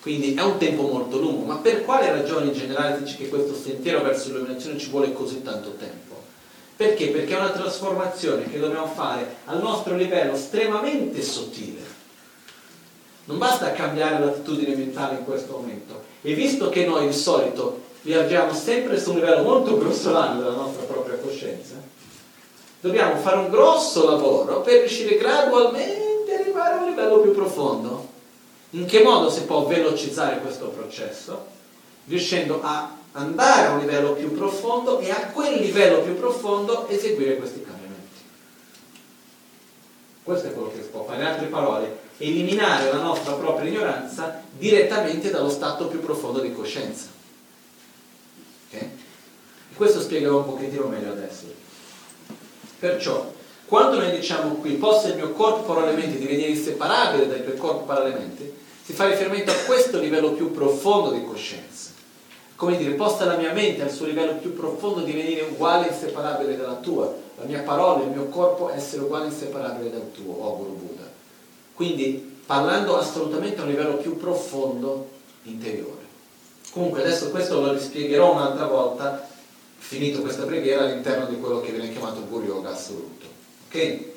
Quindi è un tempo molto lungo, ma per quale ragione in generale dice che questo sentiero verso l'illuminazione ci vuole così tanto tempo? Perché? Perché è una trasformazione che dobbiamo fare al nostro livello estremamente sottile, Non basta cambiare l'attitudine mentale in questo momento. E visto che noi di solito viaggiamo sempre su un livello molto grossolano della nostra propria coscienza, dobbiamo fare un grosso lavoro per riuscire gradualmente ad arrivare a un livello più profondo. In che modo si può velocizzare questo processo? Riuscendo a andare a un livello più profondo e a quel livello più profondo eseguire questi cambiamenti. Questo è quello che si può fare. In altre parole, eliminare la nostra propria ignoranza direttamente dallo stato più profondo di coscienza. Okay? Questo spiegherò un pochettino meglio adesso. Perciò, quando noi diciamo qui possa il mio corpo parallelamente divenire inseparabile dal tuo corpo parallelamente, si fa riferimento a questo livello più profondo di coscienza. Come dire, possa la mia mente al suo livello più profondo divenire uguale e inseparabile dalla tua, la mia parola, il mio corpo essere uguale e inseparabile dal tuo, oh Guru Buddha. Quindi parlando assolutamente a un livello più profondo interiore. Comunque adesso questo lo rispiegherò un'altra volta, finito questa preghiera, all'interno di quello che viene chiamato Guru Yoga assoluto. Ok?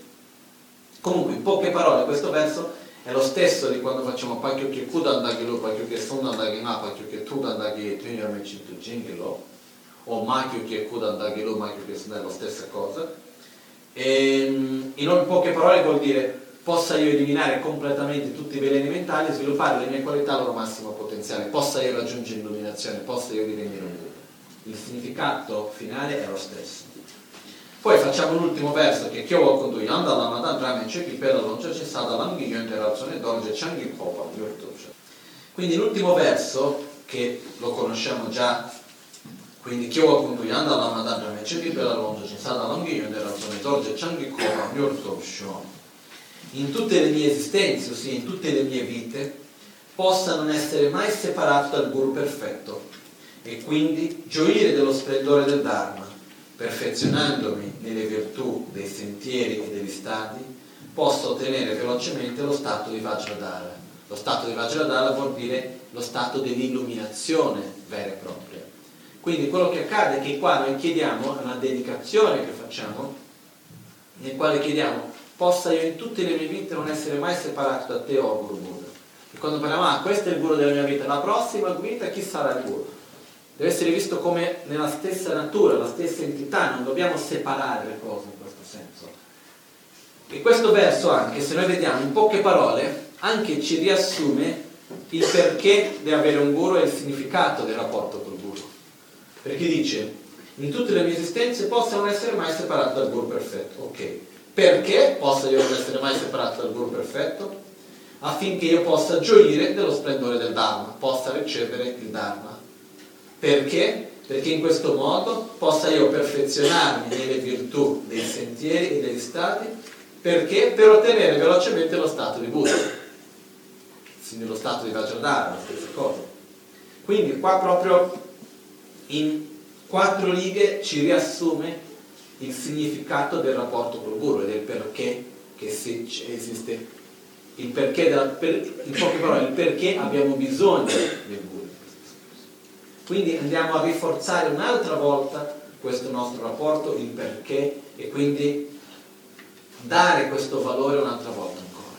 Comunque, in poche parole, questo verso è lo stesso di quando facciamo Pakyo che Kudandagi lo, Pakyo che Sundandagi na, Pakyo che Tudandagi Tunyame Chintu Jingilo, o Makyo che Kudandagi lo, Makyo che Sundandagi, è la stessa cosa. E, in poche parole vuol dire possa io eliminare completamente tutti i veleni mentali e sviluppare le mie qualità al loro massimo potenziale, possa io raggiungere l'illuminazione, possa io divenire un Buddha. Il significato finale è lo stesso. Poi facciamo l'ultimo verso che Kyowa Kundu Yanda Lama Dandrame Chepi Pela Loncha Cesada Langhi Yonte Razzone Dorje Changi Kopa Quindi l'ultimo verso, che lo conosciamo già, quindi Kyowa Kundu Yanda Lama Dandrame Chepi Pela Loncha Cesada Langhi Yonte Razzone Dorje Changi Nyurto in tutte le mie esistenze, ossia in tutte le mie vite, possa non essere mai separato dal Guru perfetto. E quindi gioire dello splendore del Dharma, perfezionandomi nelle virtù dei sentieri e degli stati, possa ottenere velocemente lo stato di Vajradhara. Lo stato di Vajradhara vuol dire lo stato dell'illuminazione vera e propria. Quindi quello che accade è che qua noi chiediamo, è una dedicazione che facciamo, nel quale chiediamo possa io in tutte le mie vite non essere mai separato da te, oh Guru Buddha. E quando parliamo, ah, questo è il Guru della mia vita, la prossima vita chi sarà il Guru? Deve essere visto come nella stessa natura, la stessa entità, non dobbiamo separare le cose in questo senso. E questo verso anche, se noi vediamo in poche parole, anche ci riassume il perché di avere un guru e il significato del rapporto col guru. Perché dice, in tutte le mie esistenze possa non essere mai separato dal guru perfetto. Ok, perché possa io non essere mai separato dal Guru perfetto? Affinché io possa gioire dello splendore del Dharma, possa ricevere il Dharma. Perché? Perché in questo modo possa io perfezionarmi nelle virtù dei sentieri e degli stati, perché? Per ottenere velocemente lo stato di Buddha. Quindi lo stato di Vajradhara, la stessa cosa. Quindi qua proprio in quattro righe ci riassume il significato del rapporto col guru e del perché che si, esiste, il perché, della, per, in poche parole, il perché abbiamo bisogno del guru. Quindi andiamo a rinforzare un'altra volta questo nostro rapporto, il perché e quindi dare questo valore un'altra volta ancora.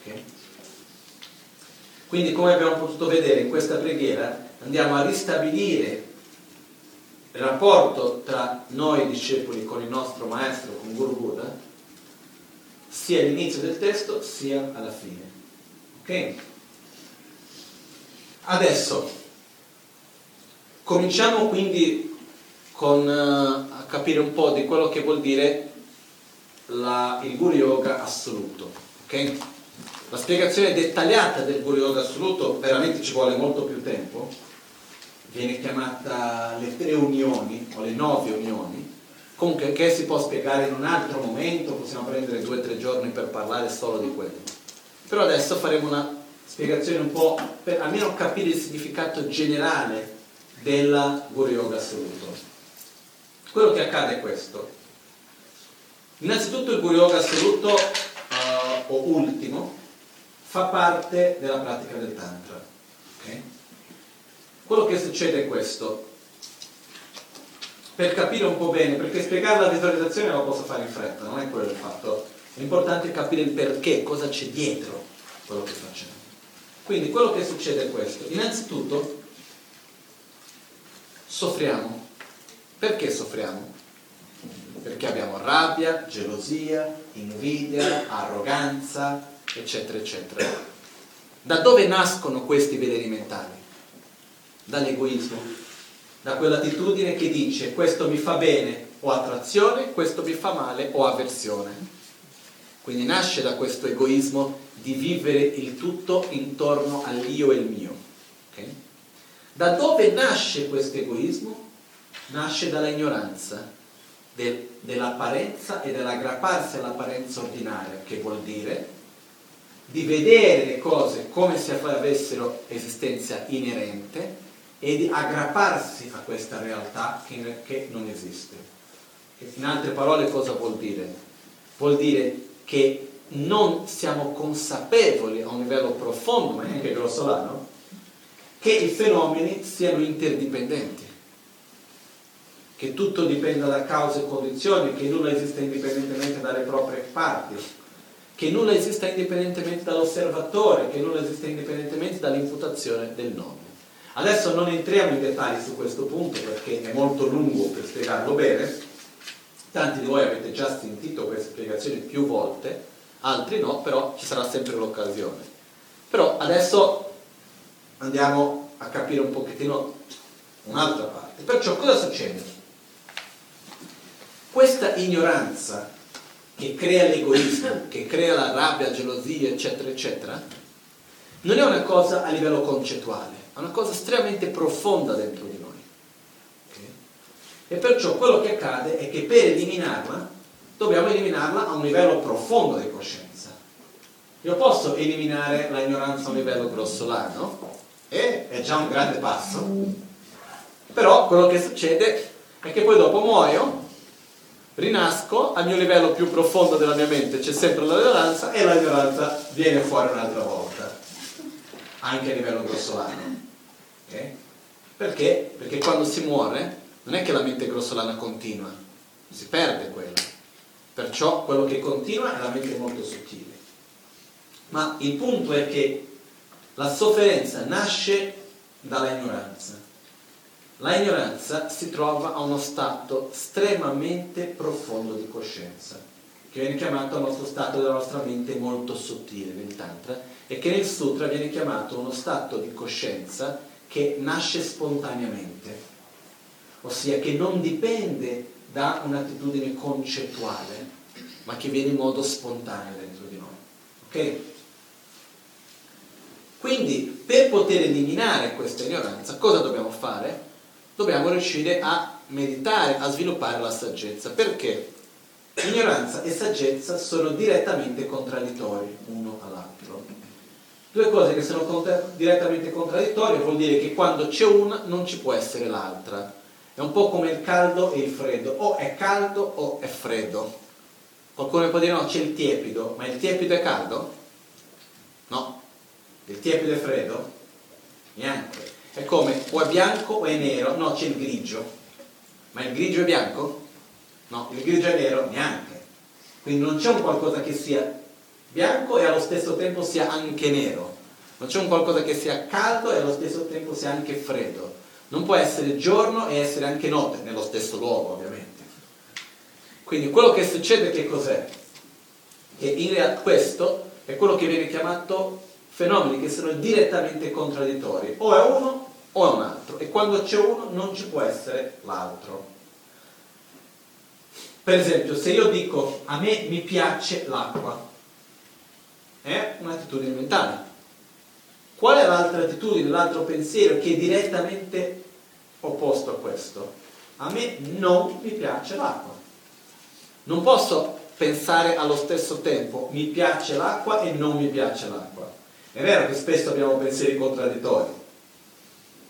Okay? Quindi come abbiamo potuto vedere in questa preghiera andiamo a ristabilire il rapporto tra noi discepoli con il nostro maestro, con Guru Buddha, sia all'inizio del testo sia alla fine. Ok? Adesso cominciamo quindi con, uh, a capire un po' di quello che vuol dire la, il Guru Yoga assoluto. Okay? La spiegazione dettagliata del Guru Yoga assoluto veramente ci vuole molto più tempo viene chiamata le tre unioni o le nove unioni, comunque che si può spiegare in un altro momento, possiamo prendere due o tre giorni per parlare solo di quello. Però adesso faremo una spiegazione un po' per almeno capire il significato generale della Guru Yoga assoluto. Quello che accade è questo. Innanzitutto il Guru Yoga assoluto uh, o ultimo fa parte della pratica del Tantra. Okay? Quello che succede è questo. Per capire un po' bene, perché spiegare la visualizzazione lo posso fare in fretta, non è quello il fatto. È importante capire il perché, cosa c'è dietro quello che facciamo. Quindi quello che succede è questo. Innanzitutto soffriamo. Perché soffriamo? Perché abbiamo rabbia, gelosia, invidia, arroganza, eccetera, eccetera. Da dove nascono questi veleni mentali? Dall'egoismo, da quell'attitudine che dice questo mi fa bene, ho attrazione, questo mi fa male, ho avversione. Quindi nasce da questo egoismo di vivere il tutto intorno all'io e il mio. Okay? Da dove nasce questo egoismo? Nasce dalla ignoranza del, dell'apparenza e dell'aggrapparsi all'apparenza ordinaria, che vuol dire di vedere le cose come se avessero esistenza inerente e di aggrapparsi a questa realtà che, che non esiste. In altre parole cosa vuol dire? Vuol dire che non siamo consapevoli a un livello profondo, ma anche grossolano, che i fenomeni siano interdipendenti, che tutto dipenda da cause e condizioni, che nulla esista indipendentemente dalle proprie parti, che nulla esista indipendentemente dall'osservatore, che nulla esista indipendentemente dall'imputazione del nome. Adesso non entriamo in dettagli su questo punto perché è molto lungo per spiegarlo bene, tanti di voi avete già sentito queste spiegazioni più volte, altri no, però ci sarà sempre l'occasione. Però adesso andiamo a capire un pochettino un'altra parte. Perciò cosa succede? Questa ignoranza che crea l'egoismo, che crea la rabbia, la gelosia, eccetera, eccetera, non è una cosa a livello concettuale, è una cosa estremamente profonda dentro di noi. Okay? E perciò quello che accade è che per eliminarla dobbiamo eliminarla a un livello profondo di coscienza. Io posso eliminare l'ignoranza a un livello grossolano, e è già un grande passo, però quello che succede è che poi dopo muoio, rinasco, al mio livello più profondo della mia mente c'è sempre l'ignoranza e l'ignoranza viene fuori un'altra volta, anche a livello grossolano. Okay? Perché? Perché quando si muore non è che la mente grossolana continua, si perde quella. Perciò quello che continua è la mente molto sottile. Ma il punto è che la sofferenza nasce dalla ignoranza. La ignoranza si trova a uno stato estremamente profondo di coscienza, che viene chiamato il nostro stato della nostra mente molto sottile nel Tantra, e che nel Sutra viene chiamato uno stato di coscienza che nasce spontaneamente, ossia che non dipende da un'attitudine concettuale, ma che viene in modo spontaneo dentro di noi. Ok? Quindi, per poter eliminare questa ignoranza, cosa dobbiamo fare? Dobbiamo riuscire a meditare, a sviluppare la saggezza. Perché? Ignoranza e saggezza sono direttamente contraddittori uno all'altro. Due cose che sono contra- direttamente contraddittorie vuol dire che quando c'è una non ci può essere l'altra. È un po' come il caldo e il freddo, o è caldo o è freddo. Qualcuno può dire no, c'è il tiepido, ma il tiepido è caldo? Il tiepido è freddo? Neanche. È come o è bianco o è nero? No, c'è il grigio. Ma il grigio è bianco? No, il grigio è nero? Neanche. Quindi non c'è un qualcosa che sia bianco e allo stesso tempo sia anche nero. Non c'è un qualcosa che sia caldo e allo stesso tempo sia anche freddo. Non può essere giorno e essere anche notte, nello stesso luogo ovviamente. Quindi quello che succede che cos'è? Che in realtà questo è quello che viene chiamato fenomeni che sono direttamente contraddittori, o è uno o è un altro, e quando c'è uno non ci può essere l'altro. Per esempio, se io dico a me mi piace l'acqua, è un'attitudine mentale. Qual è l'altra attitudine, l'altro pensiero che è direttamente opposto a questo? A me non mi piace l'acqua. Non posso pensare allo stesso tempo mi piace l'acqua e non mi piace l'acqua. È vero che spesso abbiamo pensieri contraddittori,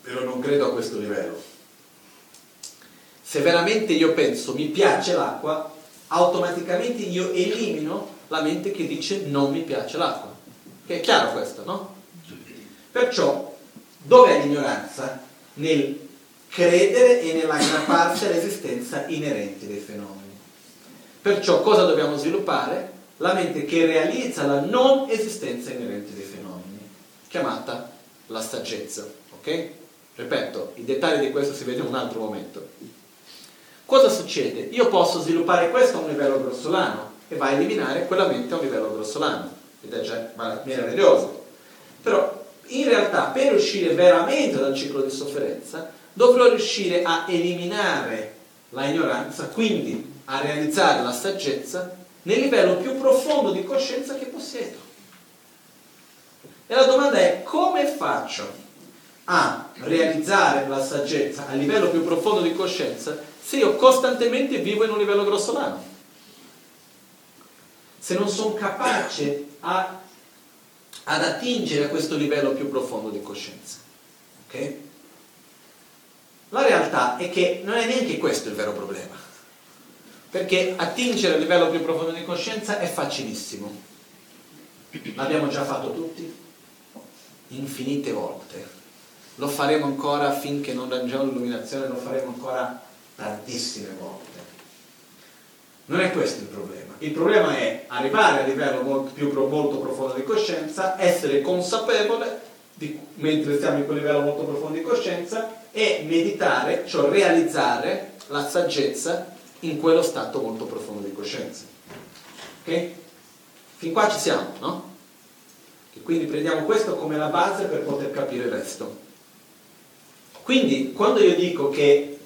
però non credo a questo livello. Se veramente io penso mi piace l'acqua, automaticamente io elimino la mente che dice non mi piace l'acqua. Che è chiaro questo, no? Perciò, dov'è l'ignoranza? Nel credere e nell'aggrapparsi all'esistenza inerente dei fenomeni. Perciò cosa dobbiamo sviluppare? La mente che realizza la non esistenza inerente dei fenomeni. Chiamata la saggezza. Ok? Ripeto, i dettagli di questo si vede in un altro momento. Cosa succede? Io posso sviluppare questo a un livello grossolano e va a eliminare quella mente a un livello grossolano. Ed è già meraviglioso. Però in realtà per uscire veramente dal ciclo di sofferenza dovrò riuscire a eliminare la ignoranza, quindi a realizzare la saggezza nel livello più profondo di coscienza che possiedo. E la domanda è come faccio a realizzare la saggezza a livello più profondo di coscienza se io costantemente vivo in un livello grossolano? Se non sono capace a, ad attingere a questo livello più profondo di coscienza. Ok? La realtà è che non è neanche questo il vero problema. Perché attingere a livello più profondo di coscienza è facilissimo. L'abbiamo già fatto tutti? Infinite volte. Lo faremo ancora finché non raggiungiamo l'illuminazione, lo faremo ancora tantissime volte. Non è questo il problema. Il problema è arrivare a livello molto, più, molto profondo di coscienza, essere consapevole di, mentre stiamo in quel livello molto profondo di coscienza e meditare, cioè realizzare la saggezza in quello stato molto profondo di coscienza. Ok? Fin qua ci siamo, no? E quindi prendiamo questo come la base per poter capire il resto. Quindi quando io dico che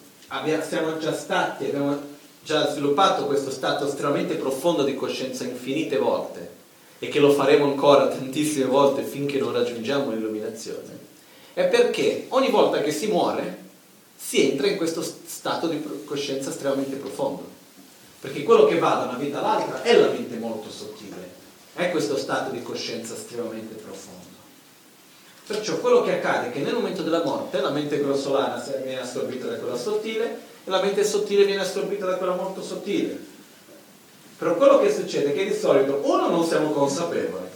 siamo già stati, abbiamo già sviluppato questo stato estremamente profondo di coscienza infinite volte e che lo faremo ancora tantissime volte finché non raggiungiamo l'illuminazione, è perché ogni volta che si muore si entra in questo stato di coscienza estremamente profondo. Perché quello che va da una vita all'altra è la mente molto sottile è questo stato di coscienza estremamente profondo. Perciò quello che accade è che nel momento della morte la mente grossolana viene assorbita da quella sottile e la mente sottile viene assorbita da quella molto sottile. Però quello che succede è che di solito uno non siamo consapevoli,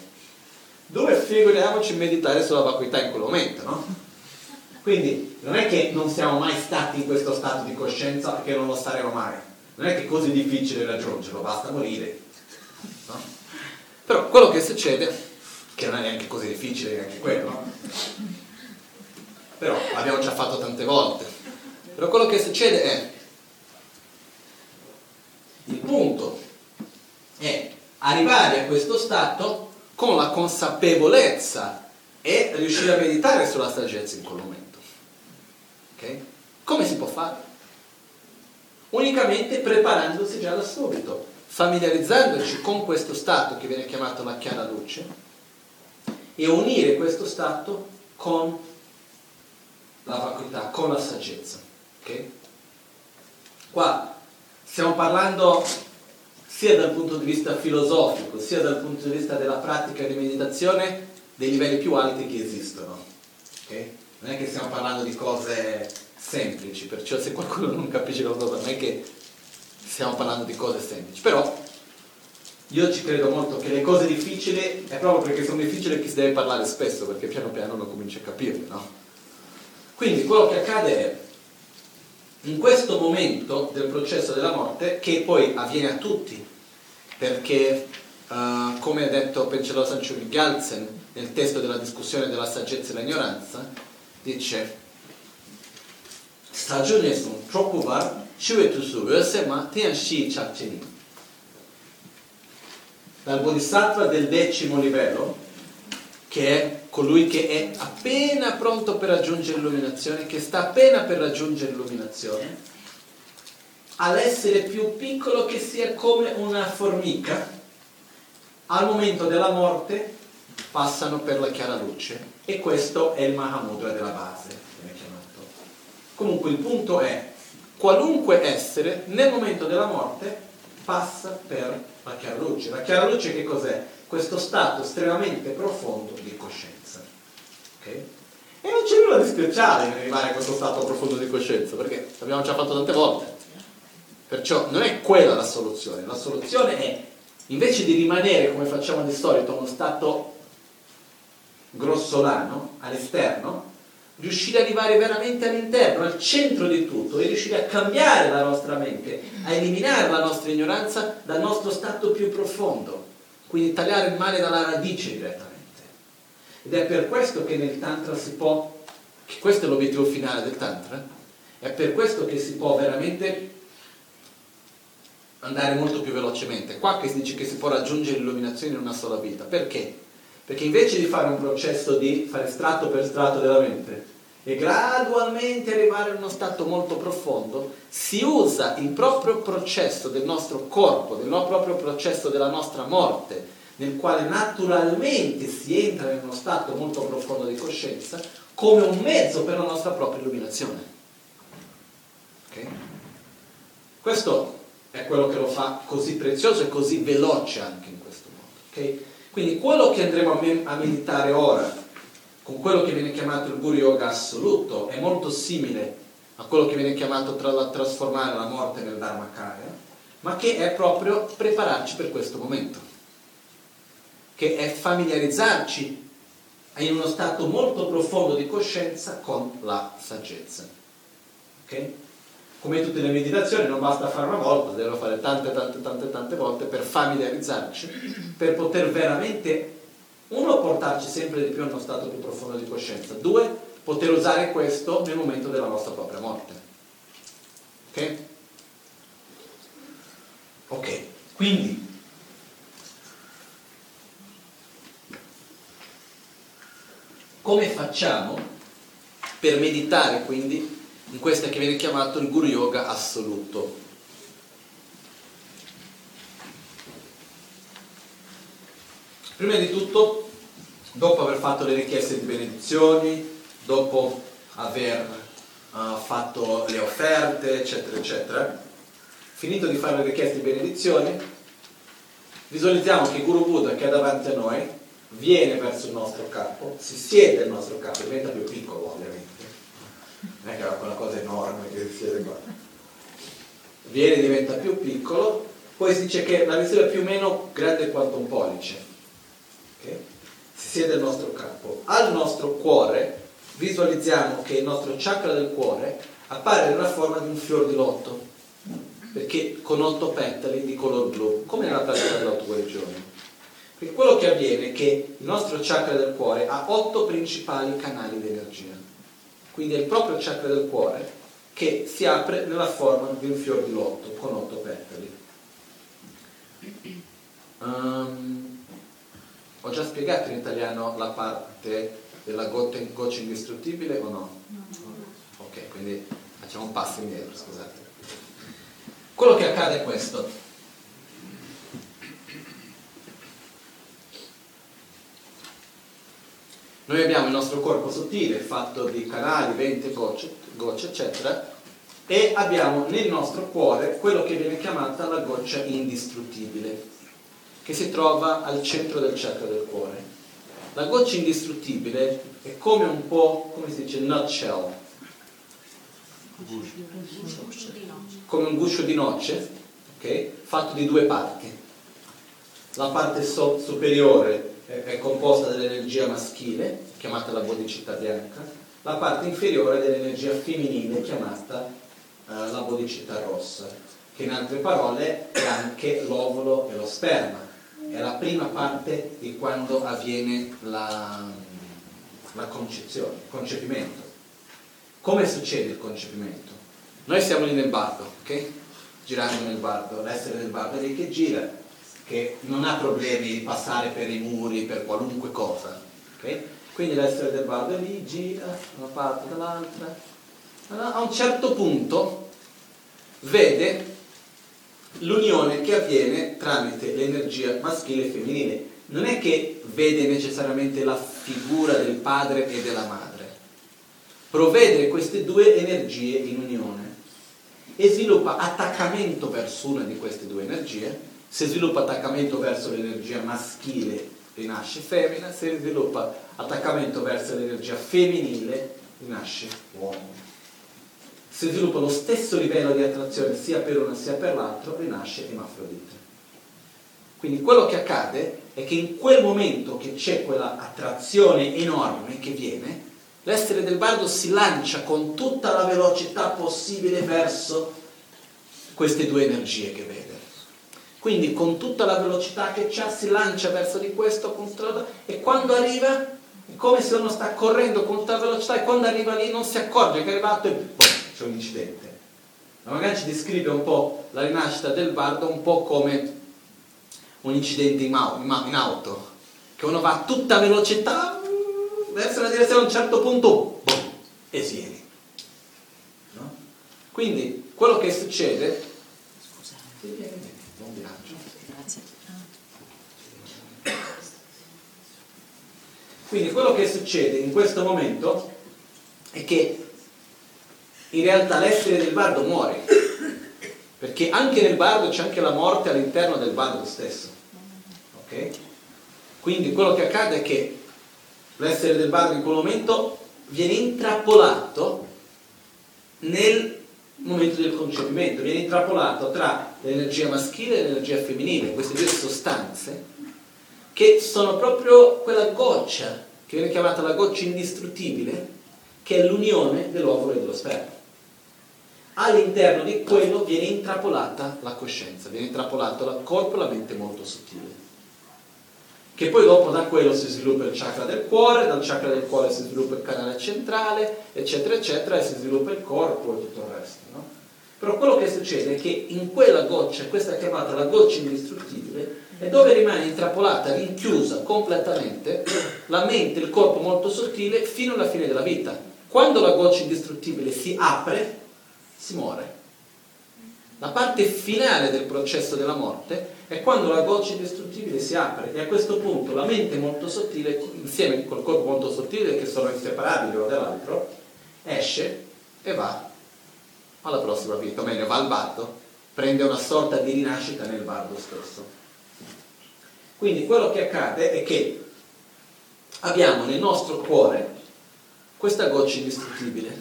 due figuriamoci meditare sulla vacuità in quel momento, no? Quindi non è che non siamo mai stati in questo stato di coscienza che non lo saremo mai. Non è che è così difficile raggiungerlo, basta morire. No? Però quello che succede, che non è neanche così difficile neanche quello, però l'abbiamo già fatto tante volte, però quello che succede è, il punto è arrivare a questo stato con la consapevolezza e riuscire a meditare sulla saggezza in quel momento. Okay? Come si può fare? Unicamente preparandosi già da subito familiarizzandoci con questo stato che viene chiamato la chiara luce e unire questo stato con la vacuità, con la saggezza. Okay? Qua stiamo parlando sia dal punto di vista filosofico, sia dal punto di vista della pratica di meditazione dei livelli più alti che esistono. Okay? Non è che stiamo parlando di cose semplici, perciò se qualcuno non capisce cosa non è che stiamo parlando di cose semplici, però io ci credo molto che le cose difficili è proprio perché sono difficili che si deve parlare spesso, perché piano piano lo cominci a capire, no? Quindi quello che accade è, in questo momento del processo della morte, che poi avviene a tutti, perché uh, come ha detto Pencello Sancho Galsen nel testo della discussione della saggezza e l'ignoranza, dice stagione sono troppo var Shive Tusu Ösema Tian Shi Chakcheni. Dal Bodhisattva del decimo livello, che è colui che è appena pronto per raggiungere l'illuminazione, che sta appena per raggiungere l'illuminazione, all'essere più piccolo che sia come una formica, al momento della morte passano per la chiara luce e questo è il Mahamudra della base. Comunque il punto è qualunque essere nel momento della morte passa per la chiara luce. La chiara luce che cos'è? Questo stato estremamente profondo di coscienza. Okay? E non c'è nulla di speciale in arrivare a questo stato profondo di coscienza, perché l'abbiamo già fatto tante volte. Perciò non è quella la soluzione. La soluzione è, invece di rimanere come facciamo di solito, uno stato grossolano all'esterno, riuscire ad arrivare veramente all'interno, al centro di tutto e riuscire a cambiare la nostra mente, a eliminare la nostra ignoranza dal nostro stato più profondo, quindi tagliare il male dalla radice direttamente. Ed è per questo che nel Tantra si può, questo è l'obiettivo finale del Tantra, è per questo che si può veramente andare molto più velocemente. Qua che si dice che si può raggiungere l'illuminazione in una sola vita. Perché? Perché invece di fare un processo di fare strato per strato della mente e gradualmente arrivare a uno stato molto profondo, si usa il proprio processo del nostro corpo, del proprio processo della nostra morte, nel quale naturalmente si entra in uno stato molto profondo di coscienza, come un mezzo per la nostra propria illuminazione. Okay? Questo è quello che lo fa così prezioso e così veloce anche in questo modo. Okay? Quindi quello che andremo a, me- a, meditare ora, con quello che viene chiamato il Guru Yoga assoluto, è molto simile a quello che viene chiamato tra la, trasformare la morte nel Dharmakaya, ma che è proprio prepararci per questo momento, che è familiarizzarci in uno stato molto profondo di coscienza con la saggezza. Okay? Come tutte le meditazioni non basta fare una volta, devono fare tante tante tante tante volte per familiarizzarci, per poter veramente, uno, portarci sempre di più a uno stato più profondo di coscienza, due, poter usare questo nel momento della nostra propria morte. Ok? Ok, quindi come facciamo per meditare quindi in questo che viene chiamato il Guru Yoga assoluto. Prima di tutto, dopo aver fatto le richieste di benedizioni, dopo aver uh, fatto le offerte, eccetera, eccetera, finito di fare le richieste di benedizioni, visualizziamo che Guru Buddha che è davanti a noi viene verso il nostro capo, si siede al nostro capo, diventa più piccolo ovviamente non è che era quella cosa enorme che si siede qua. Viene, diventa più piccolo, poi si dice che la misura è più o meno grande quanto un pollice. Okay? Si siede al nostro capo. Al nostro cuore visualizziamo che il nostro chakra del cuore appare nella forma di un fior di lotto, perché con otto petali di color blu, come nella pratica dell'otto guarigioni. Perché quello che avviene è che il nostro chakra del cuore ha otto principali canali di energia quindi è il proprio chakra del cuore che si apre nella forma di un fior di lotto con otto petali. Um, ho già spiegato in italiano la parte della goccia, goccia indistruttibile o no? Ok, quindi facciamo un passo indietro, scusate. Quello che accade è questo. Noi abbiamo il nostro corpo sottile fatto di canali, venti, gocce, gocce, eccetera, e abbiamo nel nostro cuore quello che viene chiamata la goccia indistruttibile, che si trova al centro del chakra del cuore. La goccia indistruttibile è come un po', come si dice, nutshell, come un guscio di noce, okay? fatto di due parti. La parte so- superiore è composta dall'energia maschile, chiamata la bodhicitta bianca, la parte inferiore dell'energia femminile, chiamata uh, la bodhicitta rossa, che in altre parole è anche l'ovulo e lo sperma. È la prima parte di quando avviene la, la concezione, il concepimento. Come succede il concepimento? Noi siamo lì nel bardo, ok? Girando nel bardo, l'essere del bardo è lì che gira, che non ha problemi di passare per i muri, per qualunque cosa. Okay? Quindi l'essere del bardo lì, gira da una parte dall'altra. A un certo punto vede l'unione che avviene tramite l'energia maschile e femminile. Non è che vede necessariamente la figura del padre e della madre, provvede queste due energie in unione e sviluppa attaccamento verso una di queste due energie se sviluppa attaccamento verso l'energia maschile rinasce femmina, se sviluppa attaccamento verso l'energia femminile rinasce uomo. Se sviluppa lo stesso livello di attrazione sia per una sia per l'altro rinasce emafrodite. Quindi quello che accade è che in quel momento che c'è quella attrazione enorme che viene, l'essere del bardo si lancia con tutta la velocità possibile verso queste due energie che vede. Quindi con tutta la velocità che ha si lancia verso di questo controllo e quando arriva È come se uno sta correndo con tutta velocità e quando arriva lì non si accorge che è arrivato e boh, c'è un incidente. La magari ci descrive un po' la rinascita del bardo un po' come un incidente in, auto, che uno va a tutta velocità verso la direzione a un certo punto boom, e si no? Quindi quello che succede... Scusate. Quindi quello che succede in questo momento è che in realtà l'essere del bardo muore, perché anche nel bardo c'è anche la morte all'interno del bardo stesso. Ok? Quindi quello che accade è che l'essere del bardo in quel momento viene intrappolato nel momento del concepimento, viene intrappolato tra l'energia maschile e l'energia femminile, queste due sostanze che sono proprio quella goccia che viene chiamata la goccia indistruttibile, che è l'unione dell'ovulo e dello sperma. All'interno di quello viene intrappolata la coscienza, viene intrappolato il corpo e la mente molto sottile che poi dopo da quello si sviluppa il chakra del cuore, dal chakra del cuore si sviluppa il canale centrale, eccetera, eccetera, e si sviluppa il corpo e tutto il resto. No? Però quello che succede è che in quella goccia, questa è chiamata la goccia indistruttibile, è dove rimane intrappolata, rinchiusa completamente la mente, il corpo molto sottile, fino alla fine della vita. Quando la goccia indistruttibile si apre, si muore. La parte finale del processo della morte è quando la goccia indistruttibile si apre e a questo punto la mente molto sottile, insieme col corpo molto sottile, che sono inseparabili uno dall'altro, esce e va alla prossima vita, o meglio va al bardo, prende una sorta di rinascita nel bardo stesso. Quindi quello che accade è che abbiamo nel nostro cuore questa goccia indistruttibile,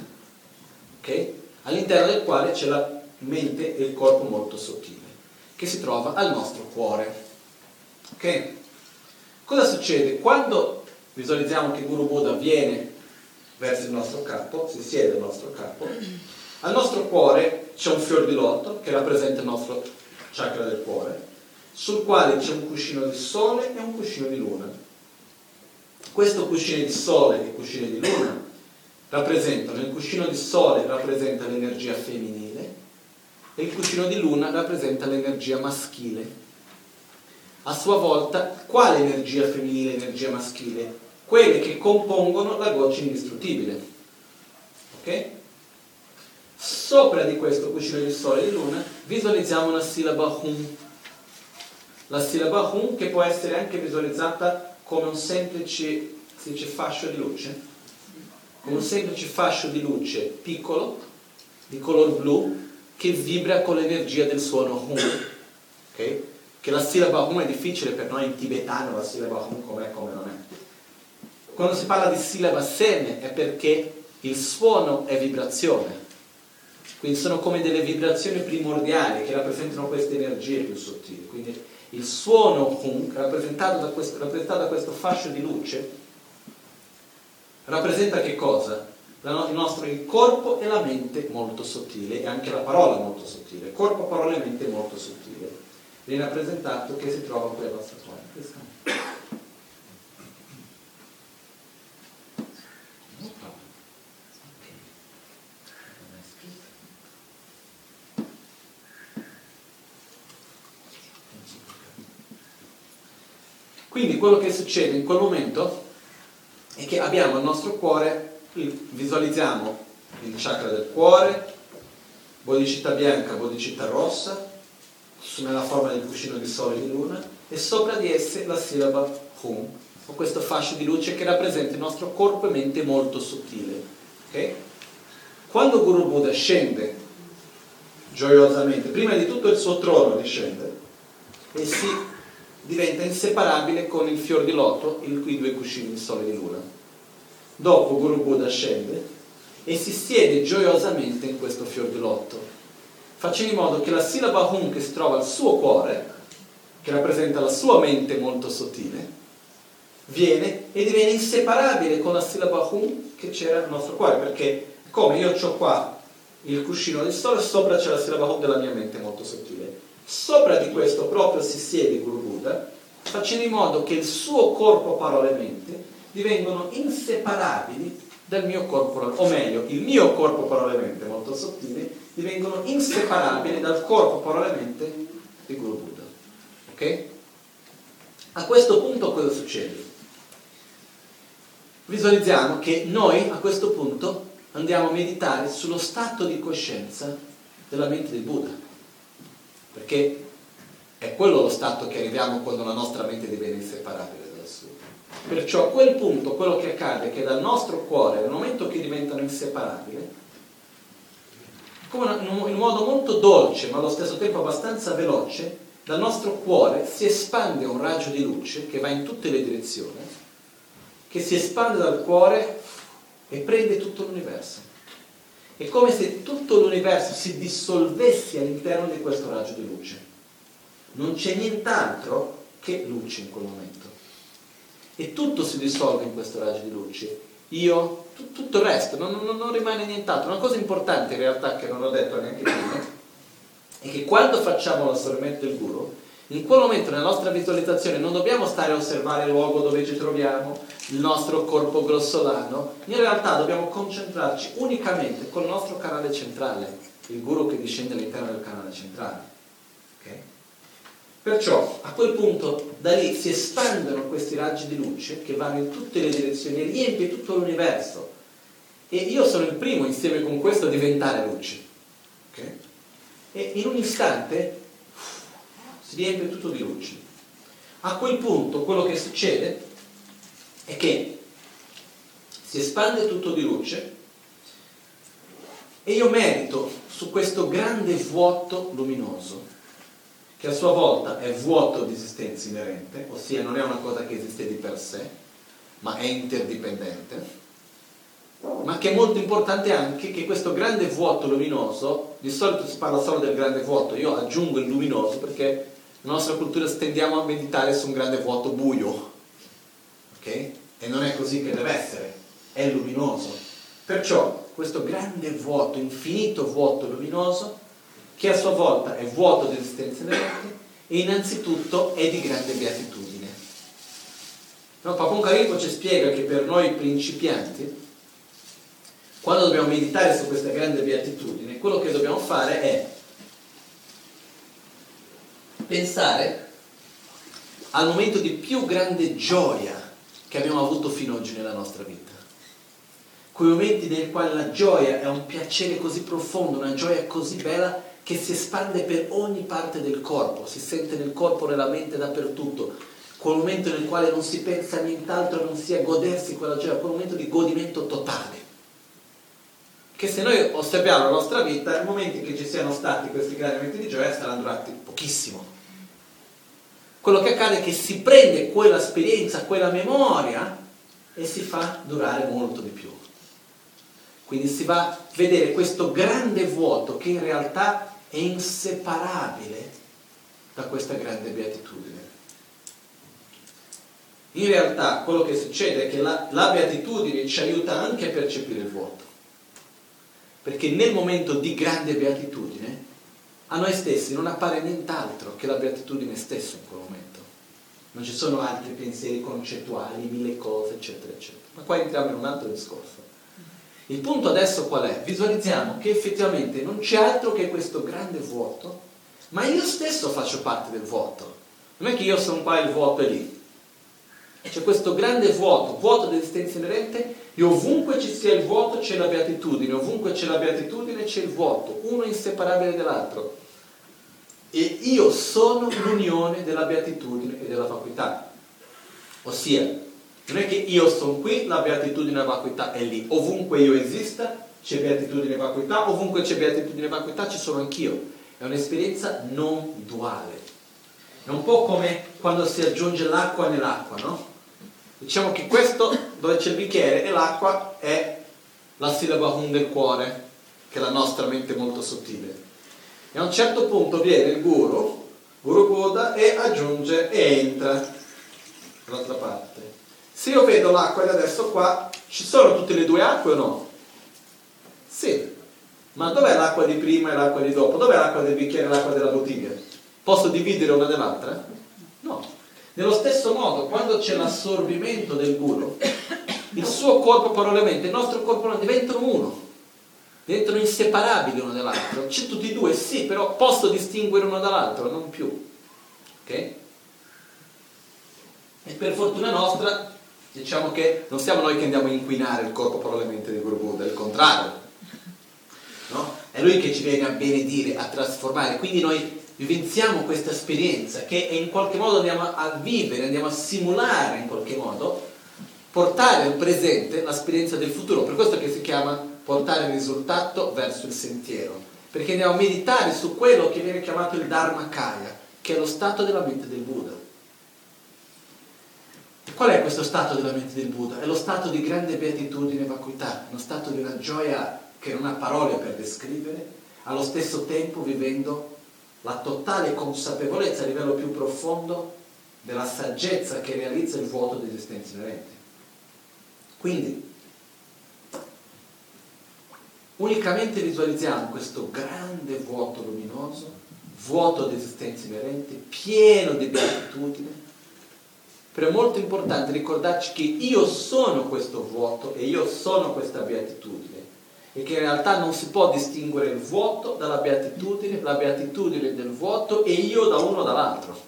okay? all'interno del quale c'è la mente e il corpo molto sottile, che si trova al nostro cuore. Ok? Cosa succede? Quando visualizziamo che Guru Buddha viene verso il nostro capo, si siede al nostro capo, al nostro cuore c'è un fior di lotto che rappresenta il nostro chakra del cuore, sul quale c'è un cuscino di sole e un cuscino di luna. Questo cuscino di sole e cuscino di luna rappresentano, il cuscino di sole rappresenta l'energia femminile, e il cuscino di luna rappresenta l'energia maschile. A sua volta, quale energia femminile e energia maschile? Quelle che compongono la goccia indistruttibile. Ok? Sopra di questo cuscino di sole e di luna visualizziamo una sillaba hum. La sillaba hum che può essere anche visualizzata come un semplice, dice fascio di luce, come un semplice fascio di luce piccolo, di color blu, che vibra con l'energia del suono hum. Okay? Che la sillaba hum è difficile per noi in tibetano, la sillaba hum com'è come non è. Quando si parla di sillaba seme è perché il suono è vibrazione. Quindi sono come delle vibrazioni primordiali che rappresentano queste energie più sottili. Quindi il suono hum, rappresentato da questo, rappresentato da questo fascio di luce, rappresenta che cosa? il nostro il corpo e la mente molto sottile e anche la parola molto sottile, corpo, parola e mente molto sottile. Viene rappresentato che si trova qui alla nostra cuore. Quindi quello che succede in quel momento è che abbiamo il nostro cuore visualizziamo il chakra del cuore, bodhicitta bianca, bodhicitta rossa, nella forma del cuscino di sole e di luna, e sopra di esse la sillaba Hum, o questo fascio di luce che rappresenta il nostro corpo e mente molto sottile. Okay? Quando Guru Buddha scende gioiosamente, prima di tutto il suo trono discende e si diventa inseparabile con il fior di loto, i due cuscini di sole di luna Dopo Guru Buddha scende e si siede gioiosamente in questo fior di lotto, facendo in modo che la sillaba Hum che si trova al suo cuore, che rappresenta la sua mente molto sottile, viene e diviene inseparabile con la sillaba Hum che c'era nel nostro cuore, perché come io ho qua il cuscino del sole, sopra c'è la sillaba Hum della mia mente molto sottile. Sopra di questo proprio si siede Guru Buddha, facendo in modo che il suo corpo, parola e mente divengono inseparabili dal mio corpo, o meglio, il mio corpo parallelamente, molto sottile, divengono inseparabili dal corpo parallelamente di Guru Buddha. Ok? A questo punto cosa succede? Visualizziamo che noi a questo punto andiamo a meditare sullo stato di coscienza della mente del Buddha, perché è quello lo stato che arriviamo quando la nostra mente diviene inseparabile dalla sua. Perciò a quel punto quello che accade è che dal nostro cuore, nel momento che diventano inseparabili, in modo molto dolce ma allo stesso tempo abbastanza veloce, dal nostro cuore si espande un raggio di luce che va in tutte le direzioni, che si espande dal cuore e prende tutto l'universo. È come se tutto l'universo si dissolvesse all'interno di questo raggio di luce. Non c'è nient'altro che luce in quel momento. E tutto si dissolve in questo raggio di luce. Io, t- tutto il resto, non, non, non rimane nient'altro. Una cosa importante in realtà che non ho detto neanche prima è che quando facciamo l'assorbimento del guru, in quel momento nella nostra visualizzazione non dobbiamo stare a osservare il luogo dove ci troviamo, il nostro corpo grossolano, in realtà dobbiamo concentrarci unicamente col nostro canale centrale, il guru che discende all'interno del canale centrale. Okay? Perciò a quel punto da lì si espandono questi raggi di luce che vanno in tutte le direzioni e riempie tutto l'universo. E io sono il primo insieme con questo a diventare luce. Okay? E in un istante si riempie tutto di luce. A quel punto quello che succede è che si espande tutto di luce e io merito su questo grande vuoto luminoso, che a sua volta è vuoto di esistenza inerente, ossia non è una cosa che esiste di per sé, ma è interdipendente, ma che è molto importante anche che questo grande vuoto luminoso, di solito si parla solo del grande vuoto, io aggiungo il luminoso perché nella nostra cultura stendiamo a meditare su un grande vuoto buio, ok? E non è così che deve essere, è luminoso. Perciò questo grande vuoto, infinito vuoto luminoso, che a sua volta è vuoto di esistenza inerente e innanzitutto è di grande beatitudine. No, Papunka ci spiega che per noi principianti, quando dobbiamo meditare su questa grande beatitudine, quello che dobbiamo fare è pensare al momento di più grande gioia che abbiamo avuto fino ad oggi nella nostra vita. Quei momenti nei quali la gioia è un piacere così profondo, una gioia così bella che si espande per ogni parte del corpo, si sente nel corpo, nella mente, dappertutto. Quel momento nel quale non si pensa a nient'altro, non sia godersi quella gioia, quel momento di godimento totale. Che se noi osserviamo la nostra vita, i momenti che ci siano stati questi grandi momenti di gioia saranno durati pochissimo quello che accade è che si prende quella esperienza, quella memoria e si fa durare molto di più. Quindi si va a vedere questo grande vuoto che in realtà è inseparabile da questa grande beatitudine. In realtà quello che succede è che la, la beatitudine ci aiuta anche a percepire il vuoto. Perché nel momento di grande beatitudine a noi stessi non appare nient'altro che la beatitudine stessa in quel momento. Non ci sono altri pensieri concettuali, mille cose, eccetera, eccetera. Ma qua entriamo in un altro discorso. Il punto adesso qual è? Visualizziamo che effettivamente non c'è altro che questo grande vuoto, ma io stesso faccio parte del vuoto. Non è che io sono qua e il vuoto è lì. C'è questo grande vuoto, vuoto dell'esistenza inerente, e ovunque ci sia il vuoto c'è la beatitudine, ovunque c'è la beatitudine c'è il vuoto, uno inseparabile dall'altro. E io sono l'unione della beatitudine e della vacuità. Ossia, non è che io sono qui, la beatitudine e la vacuità è lì. Ovunque io esista c'è beatitudine e vacuità, ovunque c'è beatitudine e vacuità ci sono anch'io. È un'esperienza non duale. È un po' come quando si aggiunge l'acqua nell'acqua, no? Diciamo che questo dove c'è il bicchiere e l'acqua è la sillaba hum del cuore, che è la nostra mente molto sottile. E a un certo punto viene il guru, guru Buddha, e aggiunge e entra dall'altra parte. Se io vedo l'acqua e adesso qua, ci sono tutte le due acque o no? Sì. Ma dov'è l'acqua di prima e l'acqua di dopo? Dov'è l'acqua del bicchiere e l'acqua della bottiglia? Posso dividere una dall'altra? No. Nello stesso modo, quando c'è l'assorbimento del guru, il suo corpo, parole il nostro corpo diventano uno, diventano inseparabili uno dall'altro. C'è tutti e due, sì, però posso distinguere uno dall'altro, non più. Ok? E per fortuna nostra, diciamo che non siamo noi che andiamo a inquinare il corpo, parole di Guru Buddha, è il contrario. No? È lui che ci viene a benedire, a trasformare. Quindi noi vivenziamo questa esperienza che in qualche modo andiamo a vivere, andiamo a simulare in qualche modo, portare al presente l'esperienza del futuro. Per questo che si chiama portare il risultato verso il sentiero. Perché andiamo a meditare su quello che viene chiamato il Dharmakaya, che è lo stato della mente del Buddha. E qual è questo stato della mente del Buddha? È lo stato di grande beatitudine e vacuità, uno stato di una gioia che non ha parole per descrivere, allo stesso tempo vivendo la totale consapevolezza a livello più profondo della saggezza che realizza il vuoto di esistenza inerente. Quindi, unicamente visualizziamo questo grande vuoto luminoso, vuoto di esistenza inerente, pieno di beatitudine, però è molto importante ricordarci che io sono questo vuoto e io sono questa beatitudine che in realtà non si può distinguere il vuoto dalla beatitudine, la beatitudine del vuoto e io da uno dall'altro.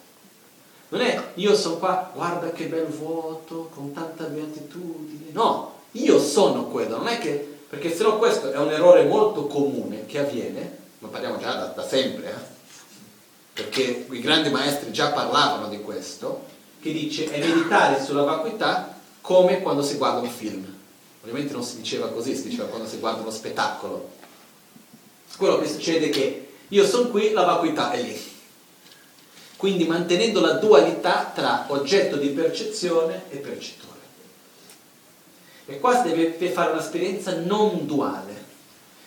Non è io sono qua, guarda che bel vuoto, con tanta beatitudine. No, io sono quello, non è che, perché se no questo è un errore molto comune che avviene, ma parliamo già da, da sempre, eh? perché i grandi maestri già parlavano di questo, che dice è meditare sulla vacuità come quando si guarda un film. Ovviamente non si diceva così, si diceva quando si guarda uno spettacolo. Quello che succede è che io sono qui, la vacuità è lì. Quindi mantenendo la dualità tra oggetto di percezione e percettore. E qua si deve fare un'esperienza non duale.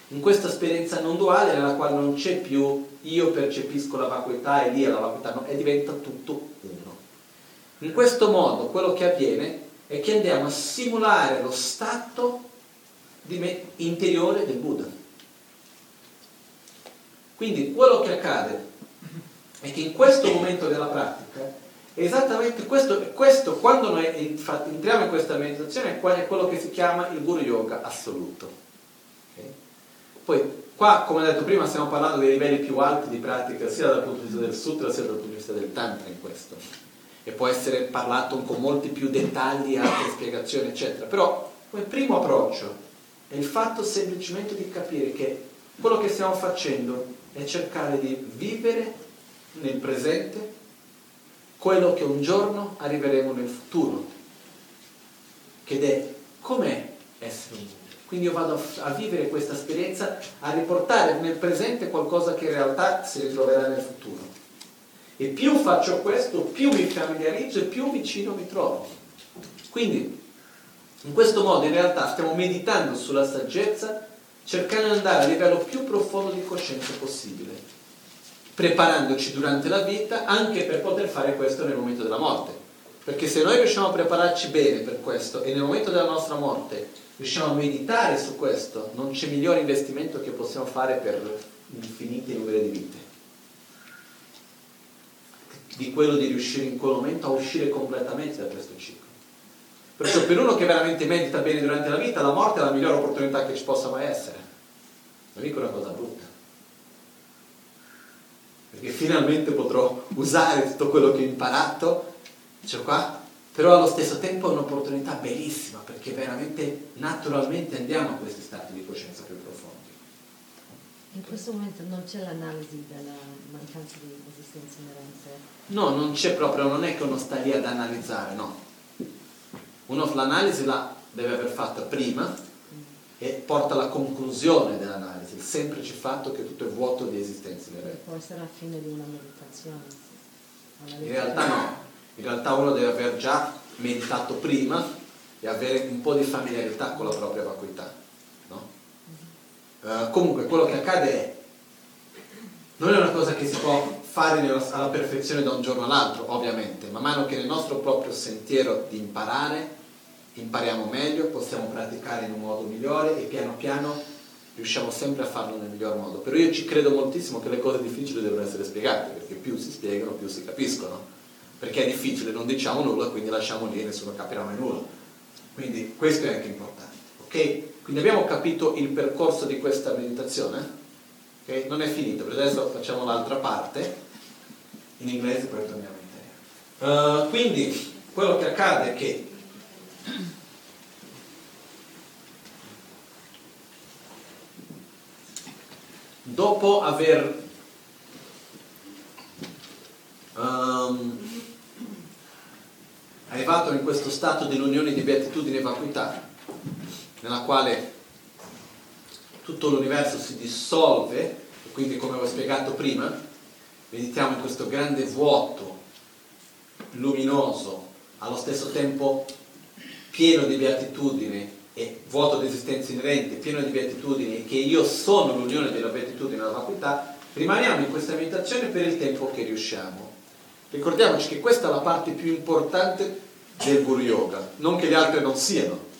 In questa esperienza non duale nella quale non c'è più io percepisco la vacuità e lì è la vacuità, no, e diventa tutto uno. In questo modo quello che avviene è che andiamo a simulare lo stato interiore del Buddha. Quindi quello che accade è che in questo momento della pratica esattamente questo, questo quando noi entriamo in questa meditazione è quello che si chiama il Guru Yoga assoluto. Okay? Poi qua, come ho detto prima, stiamo parlando dei livelli più alti di pratica sia dal punto di vista del sutra sia dal punto di vista del tantra in questo e può essere parlato con molti più dettagli, altre spiegazioni, eccetera. Però come primo approccio è il fatto semplicemente di capire che quello che stiamo facendo è cercare di vivere nel presente quello che un giorno arriveremo nel futuro, ed è com'è essere un quindi io vado a, vivere questa esperienza, a riportare nel presente qualcosa che in realtà si ritroverà nel futuro. E più faccio questo, più mi familiarizzo e più vicino mi trovo. Quindi, in questo modo in realtà stiamo meditando sulla saggezza, cercando di andare a livello più profondo di coscienza possibile, preparandoci durante la vita anche per poter fare questo nel momento della morte. Perché se noi riusciamo a prepararci bene per questo e nel momento della nostra morte riusciamo a meditare su questo, non c'è migliore investimento che possiamo fare per infiniti numeri di vite di quello di riuscire in quel momento a uscire completamente da questo ciclo. Perciò per uno che veramente medita bene durante la vita, la morte è la migliore opportunità che ci possa mai essere. Non dico una cosa brutta. Perché finalmente potrò usare tutto quello che ho imparato, cioè qua, però allo stesso tempo è un'opportunità bellissima, perché veramente naturalmente andiamo a questi stati di coscienza più profondi.
In questo momento non c'è l'analisi della mancanza di esistenza inerente?
No, non c'è proprio, non è che uno sta lì ad analizzare, no. Uno l'analisi la deve aver fatta prima e porta alla conclusione dell'analisi, il semplice fatto che tutto è vuoto di esistenza inerente.
Può essere alla fine di una meditazione.
In realtà no, in realtà uno deve aver già meditato prima e avere un po' di familiarità con la propria vacuità. Uh, comunque quello che accade è, non è una cosa che si può fare alla perfezione da un giorno all'altro, ovviamente, man mano che nel nostro proprio sentiero di imparare, impariamo meglio, possiamo praticare in un modo migliore e piano piano riusciamo sempre a farlo nel miglior modo. Però io ci credo moltissimo che le cose difficili devono essere spiegate, perché più si spiegano, più si capiscono. Perché è difficile, non diciamo nulla, quindi lasciamo lì e nessuno capirà mai nulla. Quindi questo è anche importante, ok? Quindi abbiamo capito il percorso di questa meditazione, ok? Non è finito, per adesso facciamo l'altra parte, in inglese poi torniamo in italiano. Uh, quindi quello che accade è che dopo aver um, arrivato in questo stato dell'unione di beatitudine e vacuità, nella quale tutto l'universo si dissolve, e quindi come ho spiegato prima, meditiamo in questo grande vuoto luminoso, allo stesso tempo pieno di beatitudine e vuoto di esistenza inerente, pieno di beatitudini e che io sono l'unione della beatitudine e della vacuità, rimaniamo in questa meditazione per il tempo che riusciamo. Ricordiamoci che questa è la parte più importante del Guru Yoga, non che le altre non siano.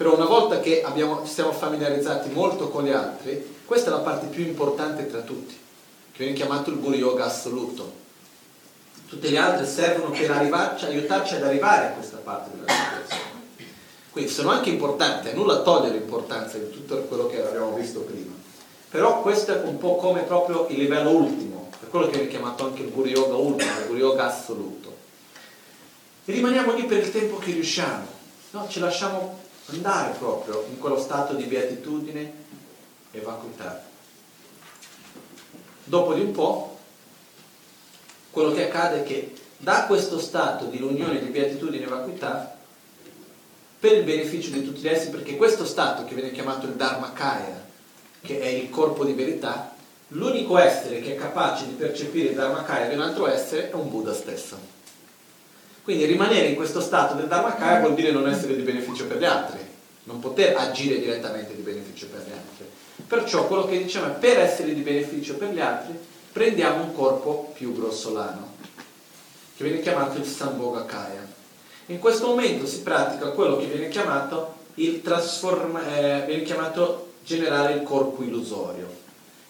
Però una volta che abbiamo, ci siamo familiarizzati molto con le altre, questa è la parte più importante tra tutti, che viene chiamato il Guru Yoga assoluto. Tutte le altre servono per arrivarci, aiutarci ad arrivare a questa parte della meditazione. Quindi sono anche importanti, a nulla togliere l'importanza di tutto quello che abbiamo visto prima. Però questo è un po' come proprio il livello ultimo, per quello che viene chiamato anche il Guru Yoga ultimo, il Guru Yoga assoluto. E rimaniamo lì per il tempo che riusciamo, no? ci lasciamo andare proprio in quello stato di beatitudine e vacuità. Dopo di un po', quello che accade è che da questo stato di unione di beatitudine e vacuità per il beneficio di tutti gli esseri, perché questo stato che viene chiamato il Dharmakaya, che è il corpo di verità, l'unico essere che è capace di percepire il Dharmakaya di un altro essere è un Buddha stesso. Quindi rimanere in questo stato del Dharmakaya vuol dire non essere di beneficio per gli altri, non poter agire direttamente di beneficio per gli altri. Perciò quello che diciamo è per essere di beneficio per gli altri prendiamo un corpo più grossolano, che viene chiamato il Sambhogakaya. In questo momento si pratica quello che viene chiamato il trasforma, eh, viene chiamato generare il corpo illusorio.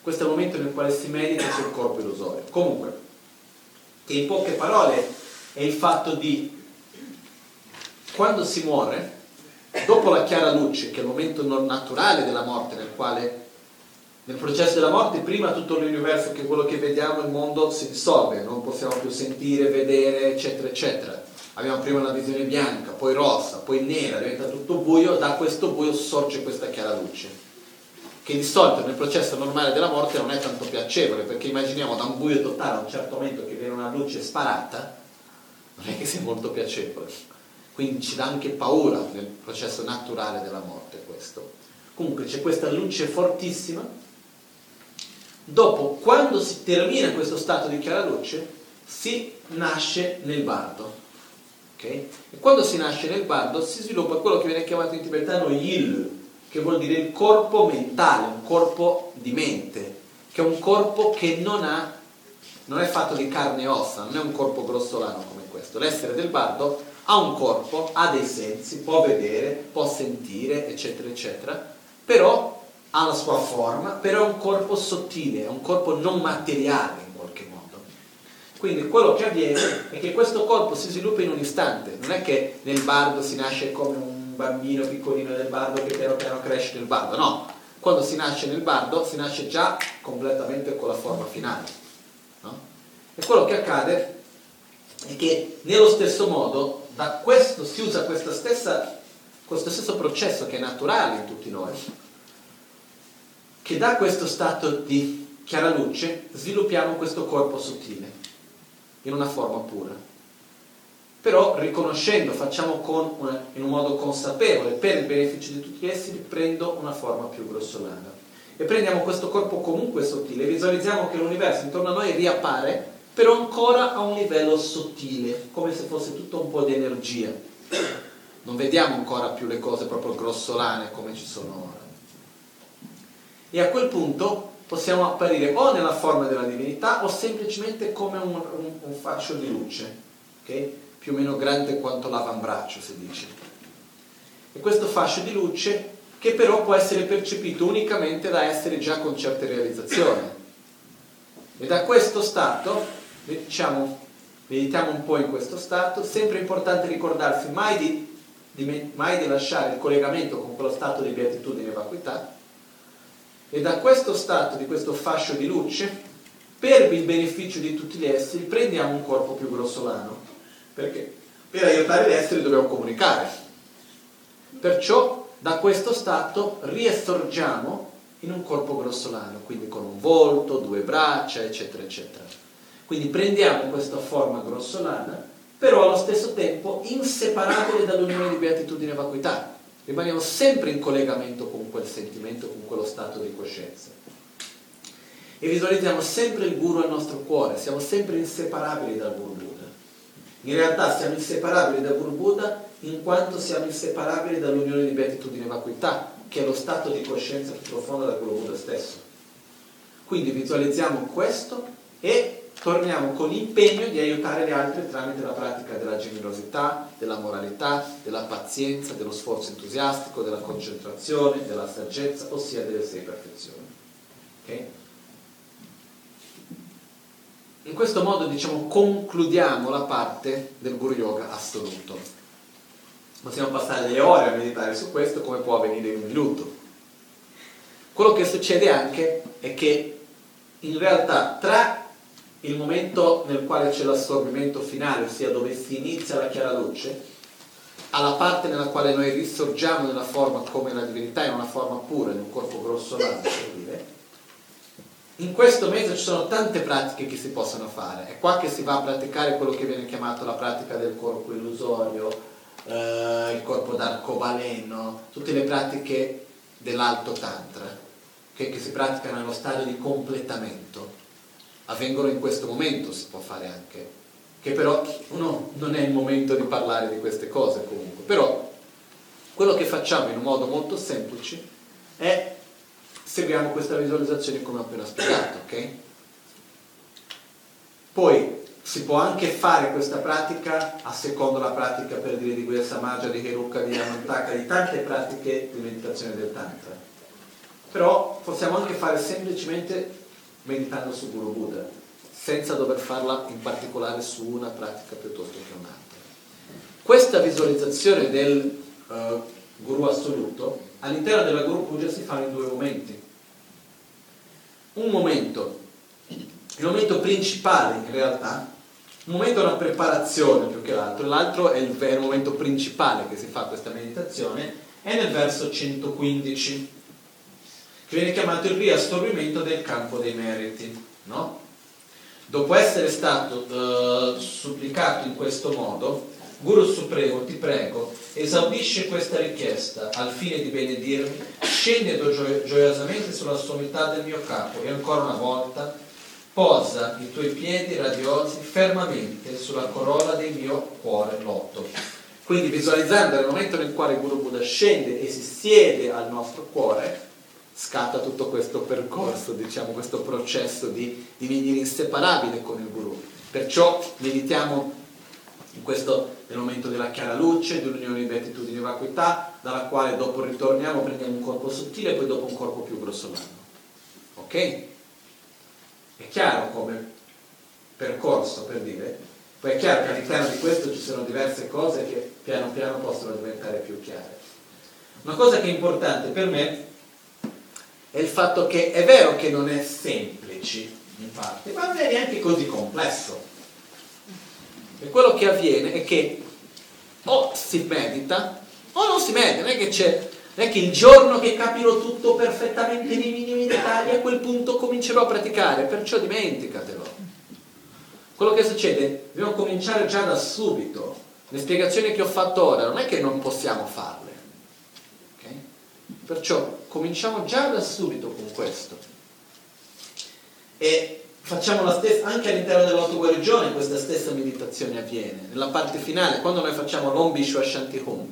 Questo è il momento nel quale si medita sul corpo illusorio. Comunque, in poche parole è il fatto di quando si muore, dopo la chiara luce, che è il momento non naturale della morte, nel quale nel processo della morte prima tutto l'universo, che quello che vediamo, il mondo si dissolve, non possiamo più sentire, vedere, eccetera, eccetera. Abbiamo prima una visione bianca, poi rossa, poi nera, diventa tutto buio, da questo buio sorge questa chiara luce, che di solito nel processo normale della morte non è tanto piacevole, perché immaginiamo da un buio totale a un certo momento che viene una luce sparata, non è che sia molto piacevole, quindi ci dà anche paura nel processo naturale della morte questo. Comunque c'è questa luce fortissima, dopo quando si termina questo stato di chiara luce, si nasce nel bardo Okay? E quando si nasce nel bardo si sviluppa quello che viene chiamato in tibetano yil, che vuol dire il corpo mentale, un corpo di mente, che è un corpo che non ha, non è fatto di carne e ossa, non è un corpo grossolano come questo. L'essere del bardo ha un corpo, ha dei sensi, può vedere, può sentire, eccetera, eccetera, però ha la sua forma, però è un corpo sottile, è un corpo non materiale quindi quello che avviene è che questo corpo si sviluppa in un istante, non è che nel bardo si nasce come un bambino piccolino del bardo che piano piano cresce nel bardo, no, quando si nasce nel bardo si nasce già completamente con la forma finale. No? E quello che accade è che nello stesso modo da questo si usa stessa, questo stesso processo che è naturale in tutti noi, che da questo stato di chiara luce sviluppiamo questo corpo sottile in una forma pura. Però riconoscendo, facciamo una, in un modo consapevole, per il beneficio di tutti essi, prendo una forma più grossolana. E prendiamo questo corpo comunque sottile, visualizziamo che l'universo intorno a noi riappare, però ancora a un livello sottile, come se fosse tutto un po' di energia. Non vediamo ancora più le cose proprio grossolane come ci sono ora. E a quel punto possiamo apparire o nella forma della divinità o semplicemente come un, un, un fascio di luce, okay? più o meno grande quanto l'avambraccio si dice. E questo fascio di luce che però può essere percepito unicamente da essere già con certe realizzazioni. E da questo stato, diciamo, meditiamo un po' in questo stato, sempre importante ricordarsi mai di di, mai di lasciare il collegamento con quello stato di beatitudine e vacuità, e da questo stato, di questo fascio di luce, per il beneficio di tutti gli esseri, prendiamo un corpo più grossolano. Perché? Per aiutare gli esseri dobbiamo comunicare. Perciò da questo stato riessorgiamo in un corpo grossolano, quindi con un volto, due braccia, eccetera, eccetera. Quindi prendiamo questa forma grossolana, però allo stesso tempo inseparabile dall'unione di beatitudine e vacuità. Rimaniamo sempre in collegamento con quel sentimento, con quello stato di coscienza. E visualizziamo sempre il guru al nostro cuore, siamo sempre inseparabili dal guru Buddha. In realtà siamo inseparabili dal guru Buddha in quanto siamo inseparabili dall'unione di beatitudine e vacuità, che è lo stato di coscienza più profondo del Guru Buddha stesso. Quindi visualizziamo questo e torniamo con l'impegno di aiutare gli altri tramite la pratica della generosità, della moralità, della pazienza, dello sforzo entusiastico, della concentrazione, della saggezza, ossia delle sei perfezioni. Okay? In questo modo diciamo, concludiamo la parte del Guru Yoga assoluto. Possiamo passare delle ore a meditare su questo come può avvenire in un minuto. Quello che succede anche è che in realtà tra il momento nel quale c'è l'assorbimento finale, ossia dove si inizia la chiara luce, alla parte nella quale noi risorgiamo nella forma come la divinità, in una forma pura, in un corpo grossolano, per dire, in questo mezzo ci sono tante pratiche che si possono fare. È qua che si va a praticare quello che viene chiamato la pratica del corpo illusorio, eh, il corpo d'arcobaleno, tutte le pratiche dell'alto tantra che, che si praticano nello stadio di completamento. Avvengono in questo momento, si può fare anche, che però uno non è il momento di parlare di queste cose comunque. Però quello che facciamo in un modo molto semplice è seguiamo questa visualizzazione come ho appena spiegato, ok? Poi si può anche fare questa pratica a secondo la pratica per dire di Guya Samaja, di Heruka, di Yamantaka, di tante pratiche di meditazione del Tantra. Però possiamo anche fare semplicemente meditando su Guru Buddha, senza dover farla in particolare su una pratica piuttosto che un'altra. Questa visualizzazione del uh, Guru assoluto all'interno della Guru Puja si fa in due momenti. Un momento, il momento principale in realtà un momento è una preparazione più che l'altro, l'altro è il vero momento principale che si fa questa meditazione, è nel verso 115, che viene chiamato il riassorbimento del campo dei meriti. No? Dopo essere stato uh, supplicato in questo modo, Guru Supremo, ti prego, esaudisci questa richiesta al fine di benedirmi, scendendo gio- gioiosamente sulla sommità del mio capo e ancora una volta posa i tuoi piedi radiosi fermamente sulla corolla del mio cuore lotto. Quindi visualizzando il momento nel quale Guru Buddha scende e si siede al nostro cuore, scatta tutto questo percorso, diciamo, questo processo di divenire inseparabile con il Guru. Perciò meditiamo in questo, nel momento della chiara luce, dell'unione di beatitudine e vacuità, dalla quale dopo ritorniamo, prendiamo un corpo sottile e poi dopo un corpo più grossolano. Ok? È chiaro come percorso per dire, poi è chiaro che all'interno di questo ci sono diverse cose che piano piano possono diventare più chiare. Una cosa che è importante per me è il fatto che è vero che non è semplice in parte, ma non è neanche così complesso. E quello che avviene è che o si medita o non si medita, non è che c'è non è che il giorno che capirò tutto perfettamente nei minimi dettagli, a quel punto comincerò a praticare, perciò dimenticatelo. Quello che succede, dobbiamo cominciare già da subito. Le spiegazioni che ho fatto ora non è che non possiamo farle. Okay? Perciò cominciamo già da subito con questo. E facciamo la stessa, anche all'interno dell'autoguarigione questa stessa meditazione avviene. Nella parte finale, quando noi facciamo l'Om Bishwa Shanti Hum,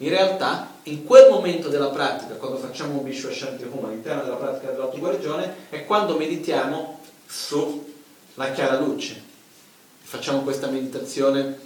in realtà, in quel momento della pratica, quando facciamo un Vishwa Shanti Hum all'interno della pratica dell'autoguarigione, è quando meditiamo sulla chiara luce. Facciamo questa meditazione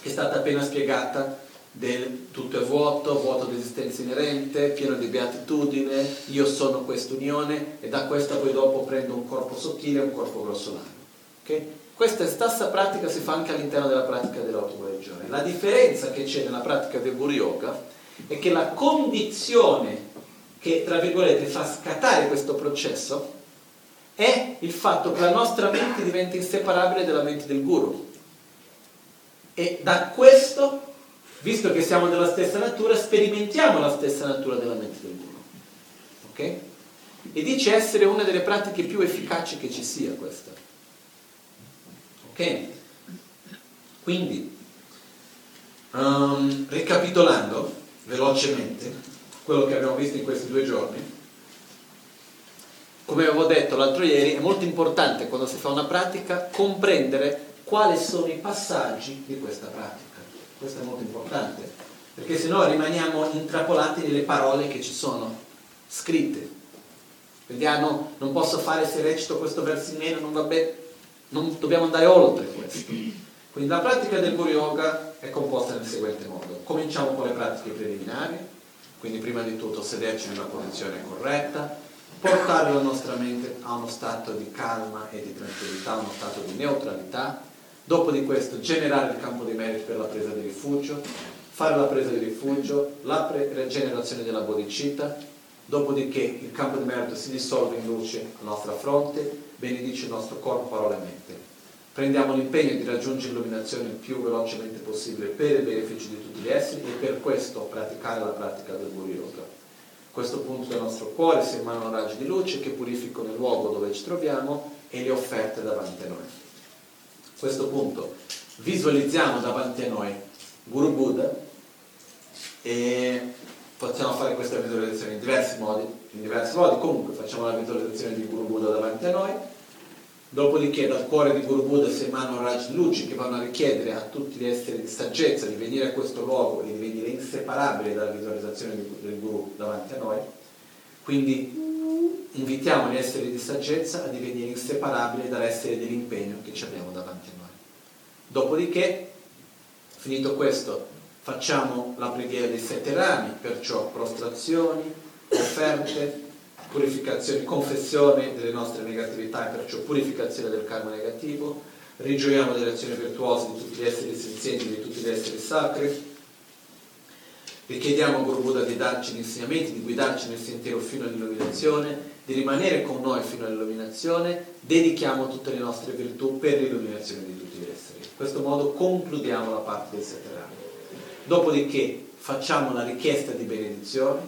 che è stata appena spiegata del tutto è vuoto, vuoto di esistenza inerente, pieno di beatitudine, io sono quest'unione e da questa poi dopo prendo un corpo sottile e un corpo grossolano. Okay? questa stessa pratica si fa anche all'interno della pratica dell'autoguarigione. La differenza che c'è nella pratica del Guru Yoga è che la condizione che, tra virgolette, fa scattare questo processo è il fatto che la nostra mente diventa inseparabile dalla mente del Guru. E da questo, visto che siamo della stessa natura, sperimentiamo la stessa natura della mente del Guru. Ok? E dice essere una delle pratiche più efficaci che ci sia questa. Ok? Quindi, um, ricapitolando velocemente quello che abbiamo visto in questi due giorni, come avevo detto l'altro ieri, è molto importante quando si fa una pratica comprendere quali sono i passaggi di questa pratica. Questo è molto importante, perché se no rimaniamo intrappolati nelle parole che ci sono scritte. Quindi ah no, non posso fare se recito questo verso in meno, non va bene, non dobbiamo andare oltre questo. Quindi la pratica del Guru Yoga è composta nel seguente modo. Cominciamo con le pratiche preliminari, quindi prima di tutto sederci nella posizione corretta, portare la nostra mente a uno stato di calma e di tranquillità, uno stato di neutralità, dopo di questo generare il campo di merito per la presa di rifugio, fare la presa di rifugio, la rigenerazione della bodhicitta, dopodiché il campo di merito si dissolve in luce alla nostra fronte, benedice il nostro corpo, parola e mente. Prendiamo l'impegno di raggiungere l'illuminazione il più velocemente possibile per il beneficio di tutti gli esseri e per questo praticare la pratica del Guru Yoga. A questo punto del nostro cuore si emanano raggi di luce che purificano il luogo dove ci troviamo e le offerte davanti a noi. Questo punto. Visualizziamo davanti a noi Guru Buddha e possiamo fare questa visualizzazione in diversi modi, in diversi modi, comunque facciamo la visualizzazione di Guru Buddha davanti a noi, dopodiché dal cuore di Guru Buddha si emanano raggi luci che vanno a richiedere a tutti gli esseri di saggezza di venire a questo luogo e di venire inseparabili dalla visualizzazione del Guru davanti a noi, quindi invitiamo gli esseri di saggezza a divenire inseparabili dall'essere dell'impegno che ci abbiamo davanti a noi. Dopodiché, finito questo, facciamo la preghiera dei sette rami, perciò prostrazioni, offerte, purificazione, confessione delle nostre negatività e perciò purificazione del karma negativo, rigioiamo delle azioni virtuose di tutti gli esseri senzienti, di tutti gli esseri sacri, richiediamo a Guru Buddha di darci gli insegnamenti, di guidarci nel sentiero fino all'illuminazione, di rimanere con noi fino all'illuminazione, dedichiamo tutte le nostre virtù per l'illuminazione di tutti gli esseri. In questo modo concludiamo la parte dei sette. Dopodiché facciamo la richiesta di benedizione,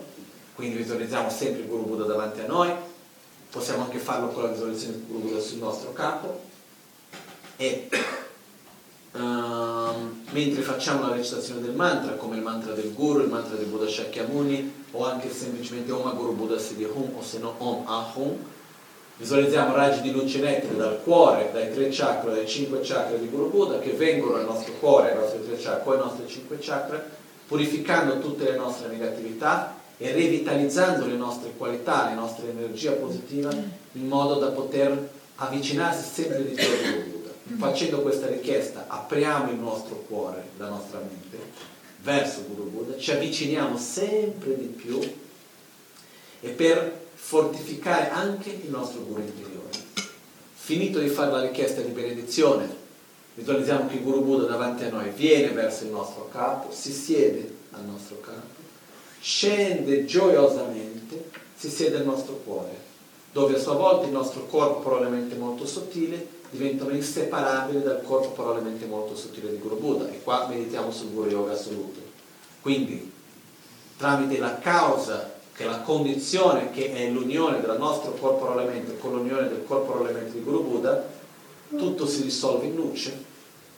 quindi visualizziamo sempre il Guru Buddha davanti a noi, possiamo anche farlo con la visualizzazione del Guru Buddha sul nostro capo e um, mentre facciamo la recitazione del mantra, come il mantra del Guru, il mantra del Buddha Shakyamuni o anche semplicemente Om Guru Buddha Siddhi Hum o se no Om Ahum, Visualizziamo raggi di luce elettrica dal cuore, dai tre chakra, dai cinque chakra di Guru Buddha che vengono al nostro cuore, ai nostri tre chakra, ai nostri cinque chakra, purificando tutte le nostre negatività e revitalizzando le nostre qualità, la nostra energia positiva in modo da poter avvicinarsi sempre di più a Buddha. Facendo questa richiesta apriamo il nostro cuore, la nostra mente verso Guru Buddha, ci avviciniamo sempre di più e per fortificare anche il nostro guru interiore. Finito di fare la richiesta di benedizione, visualizziamo che il Guru Buddha davanti a noi viene verso il nostro capo, si siede al nostro capo, scende gioiosamente, si siede al nostro cuore, dove a sua volta il nostro corpo probabilmente molto sottile diventano inseparabili dal corpo probabilmente molto sottile di Guru Buddha e qua meditiamo sul Guru Yoga assoluto. Quindi tramite la causa che è la condizione che è l'unione del nostro corpo mente con l'unione del corpo mente di Guru Buddha, tutto si risolve in luce,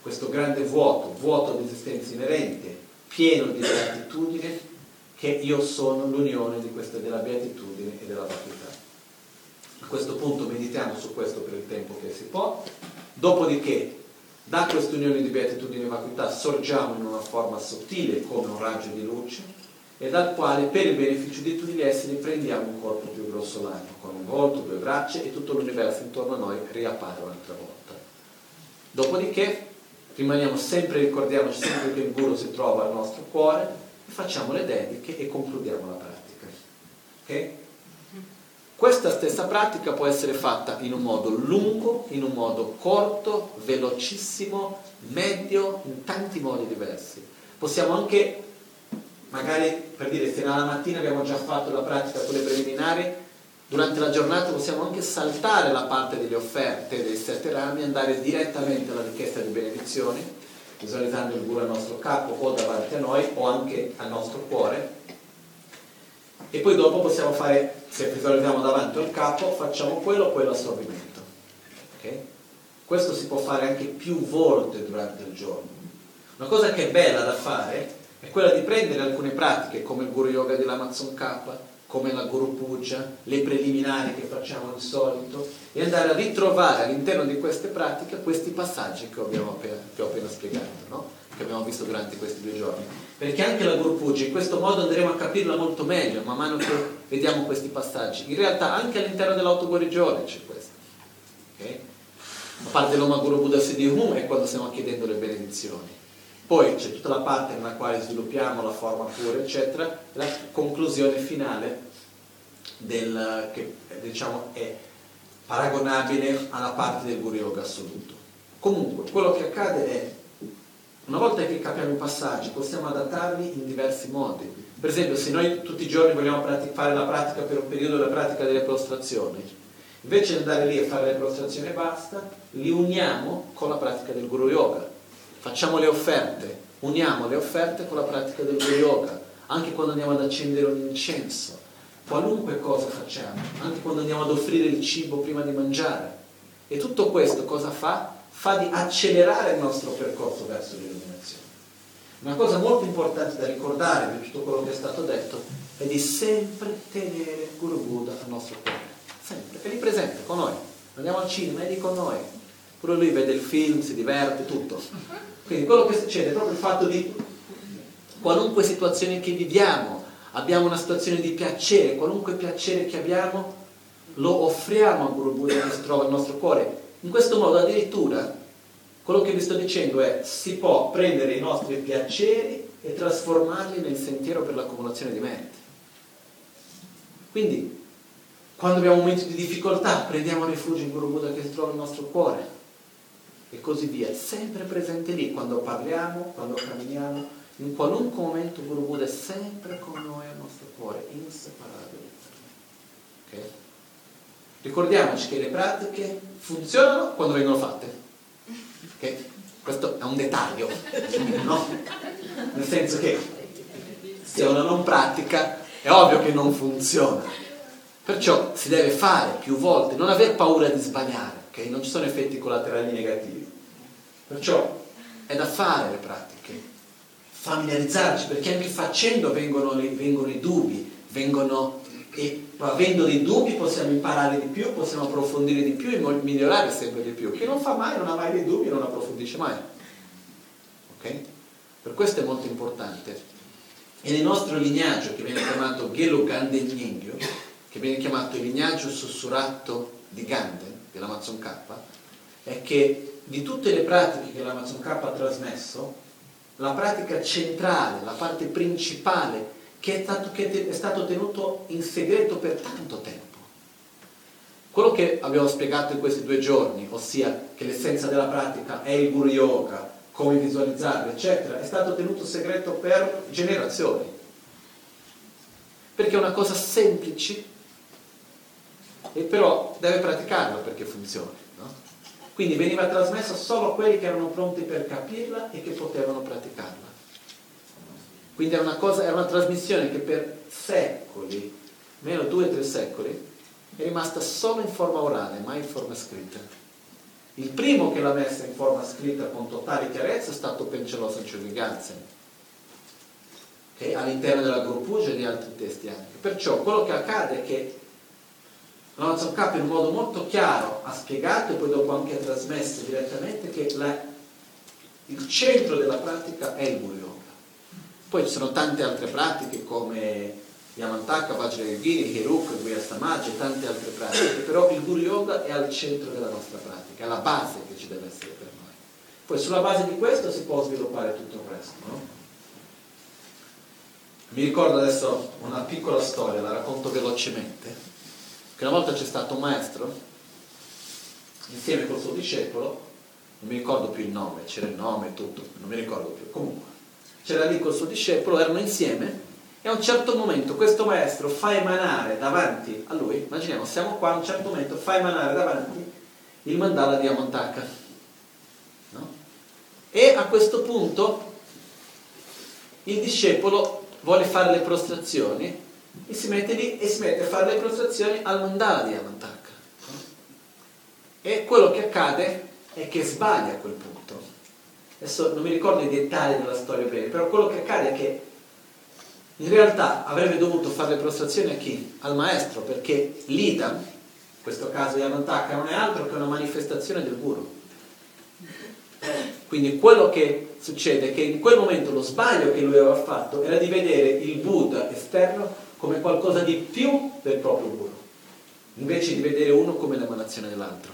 questo grande vuoto, vuoto di esistenza inerente, pieno di beatitudine, che io sono l'unione di questa, della beatitudine e della vacuità. A questo punto meditiamo su questo per il tempo che si può, dopodiché da questa unione di beatitudine e vacuità sorgiamo in una forma sottile come un raggio di luce, e dal quale per il beneficio di tutti gli esseri prendiamo un corpo più grossolano, con un volto, due braccia e tutto l'universo intorno a noi riappare un'altra volta. Dopodiché rimaniamo sempre, ricordiamoci sempre che il Guru si trova al nostro cuore, facciamo le dediche e concludiamo la pratica. Ok? Questa stessa pratica può essere fatta in un modo lungo, in un modo corto, velocissimo, medio, in tanti modi diversi. Possiamo anche, magari per dire, se nella mattina abbiamo già fatto la pratica con le preliminari, durante la giornata possiamo anche saltare la parte delle offerte dei sette rami e andare direttamente alla richiesta di benedizioni, visualizzando il guru al nostro capo o davanti a noi o anche al nostro cuore e poi dopo possiamo fare, se visualizziamo davanti al capo, facciamo quello, poi l'assorbimento. Okay? Questo si può fare anche più volte durante il giorno. Una cosa che è bella da fare è quella di prendere alcune pratiche come il Guru Yoga dell'Amazon K, come la Guru Puja, le preliminari che facciamo di solito e andare a ritrovare all'interno di queste pratiche questi passaggi che, appena, che ho appena spiegato, no? che abbiamo visto durante questi due giorni perché anche la Guru Puja in questo modo andremo a capirla molto meglio man mano che vediamo questi passaggi. In realtà anche all'interno dell'autoguarigione c'è questo. Okay? A parte l'Oma Guru Buddha Siddhi Hum è quando stiamo chiedendo le benedizioni. Poi c'è tutta la parte nella quale sviluppiamo la forma pura, eccetera, la conclusione finale del, che diciamo è paragonabile alla parte del Guru Yoga assoluto. Comunque, quello che accade è una volta che capiamo i passaggi, possiamo adattarli in diversi modi. Per esempio, se noi tutti i giorni vogliamo fare la pratica per un periodo, la pratica delle prostrazioni, invece di andare lì e fare le prostrazioni e basta, li uniamo con la pratica del Guru Yoga. Facciamo le offerte, uniamo le offerte con la pratica del Guru Yoga, anche quando andiamo ad accendere un incenso, qualunque cosa facciamo, anche quando andiamo ad offrire il cibo prima di mangiare. E tutto questo cosa fa? Fa di accelerare il nostro percorso verso l'illuminazione. Una cosa molto importante da ricordare di tutto quello che è stato detto è di sempre tenere Guru Buddha al nostro cuore, sempre, è lì presente con noi, andiamo al cinema, è lì con noi, pure lui vede il film, si diverte, tutto. Quindi quello che succede è proprio il fatto di qualunque situazione che viviamo, abbiamo una situazione di piacere, qualunque piacere che abbiamo, lo offriamo a Guru Buddha che si trova nel nostro cuore in questo modo addirittura quello che vi sto dicendo è si può prendere i nostri piaceri e trasformarli nel sentiero per l'accumulazione di meriti. Quindi quando abbiamo momenti di difficoltà prendiamo rifugio in Guru Buddha che si trova nel nostro cuore e così via, sempre presente lì quando parliamo, quando camminiamo, in qualunque momento Guru Buddha è sempre con noi al nostro cuore, inseparabile. Okay? Ricordiamoci che le pratiche funzionano quando vengono fatte. Okay? Questo è un dettaglio, no? Nel senso che se una non pratica è ovvio che non funziona. Perciò si deve fare più volte, non aver paura di sbagliare, okay? non ci sono effetti collaterali negativi. Perciò è da fare le pratiche, familiarizzarci, perché anche facendo vengono, vengono i dubbi, vengono e avendo dei dubbi possiamo imparare di più, possiamo approfondire di più e migliorare sempre di più. Chi non fa mai, non ha mai dei dubbi, non approfondisce mai. Ok? Per questo è molto importante. E nel nostro lignaggio, che viene chiamato Gelo Ganden Nyingyo, che viene chiamato il lignaggio sussurrato di Ganden, dell'Amazon K, è che di tutte le pratiche che l'Amazon K ha trasmesso, la pratica centrale, la parte principale che è stato, che è stato tenuto in segreto per tanto tempo. Quello che abbiamo spiegato in questi due giorni, ossia che l'essenza della pratica è il Guru Yoga, come visualizzarlo, eccetera, è stato tenuto segreto per generazioni. Perché è una cosa semplice, e però deve praticarla perché funzioni. No? Quindi veniva trasmessa solo a quelli che erano pronti per capirla e che potevano praticarla. Quindi era una, cosa, era una trasmissione che per secoli, meno due o tre secoli, è rimasta solo in forma orale, mai in forma scritta. Il primo che l'ha messa in forma scritta con totale chiarezza è stato Pencelò Sanchiovigansen, okay? all'interno della Grupuja e di altri testi anche. Perciò quello che accade è che l'Amazon K in modo molto chiaro ha spiegato e poi dopo anche ha trasmesso direttamente che la, il centro della pratica è il Guru poi ci sono tante altre pratiche come Yamantaka, Vajrayogini, Hiruk, Guhyasamaja e tante altre pratiche, però il Guru Yoga è al centro della nostra pratica, è la base che ci deve essere per noi. Poi sulla base di questo si può sviluppare tutto il resto. No? Mi ricordo adesso una piccola storia, la racconto velocemente. che una volta c'è stato un maestro, insieme col suo discepolo, non mi ricordo più il nome, c'era il nome e tutto, non mi ricordo più, comunque, c'era lì col suo discepolo, erano insieme e a un certo momento questo maestro fa emanare davanti a lui, immaginiamo, siamo qua, a un certo momento fa emanare davanti il mandala di Amantaka. No? E a questo punto il discepolo vuole fare le prostrazioni e si mette lì e si mette a fare le prostrazioni al mandala di Amantaka. E quello che accade è che sbaglia a quel punto. Adesso non mi ricordo i dettagli della storia bene, però quello che accade è che in realtà avrebbe dovuto fare le prostrazioni a chi? Al maestro, perché l'Ida, in questo caso Yamantaka, non è altro che una manifestazione del guru. Quindi quello che succede è che in quel momento lo sbaglio che lui aveva fatto era di vedere il Buddha esterno come qualcosa di più del proprio guru, invece di vedere uno come l'emanazione dell'altro.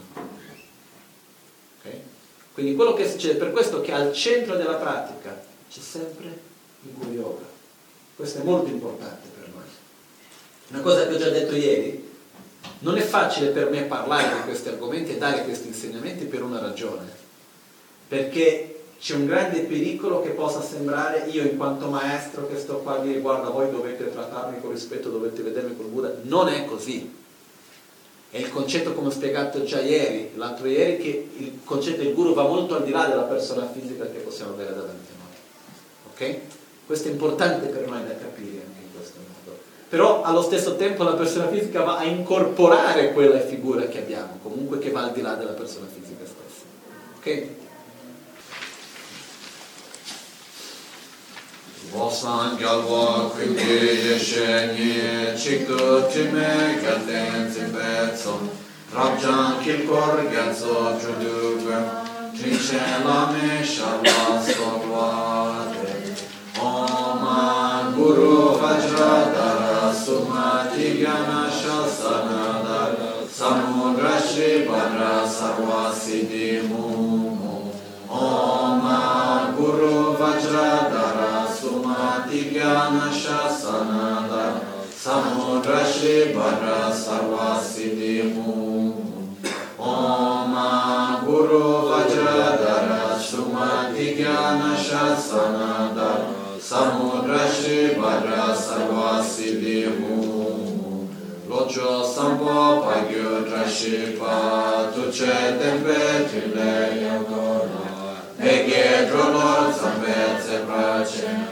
Okay? Quindi quello che succede, per questo che al centro della pratica c'è sempre il Guru Yoga. Questo è molto importante per noi. Una cosa che ho già detto ieri, non è facile per me parlare di questi argomenti e dare questi insegnamenti per una ragione, perché c'è un grande pericolo che possa sembrare io in quanto maestro che sto qua a dire guarda voi dovete trattarmi con rispetto, dovete vedermi col Buddha, non è così. È il concetto come ho spiegato già ieri, l'altro ieri, che il concetto del guru va molto al di là della persona fisica che possiamo avere davanti a noi. Ok? Questo è importante per noi da capire anche in questo modo. Però allo stesso tempo la persona fisica va a incorporare quella figura che abbiamo, comunque che va al di là della persona fisica stessa. Ok?
Bostan galva kvinti yesheni Chikto chime gaten tibetson Rabjan kilkor gatso chudugan Trinchelame sharva sovate Oman guru vajradara sumati gyana shasanadara Samudrashri badra sarvasiddhi mumu. Oman guru vajradara Shasanada Samudra Shri Bhadra Sarva Siddhi Om Guru Vajradhara Sumati Gyana Shasanada Samudra Shri Bhadra Sarva Siddhi Locho Sampo Pagyo Trashipa Tuce Tempe Trile Yogora Ege Drolor Zebrace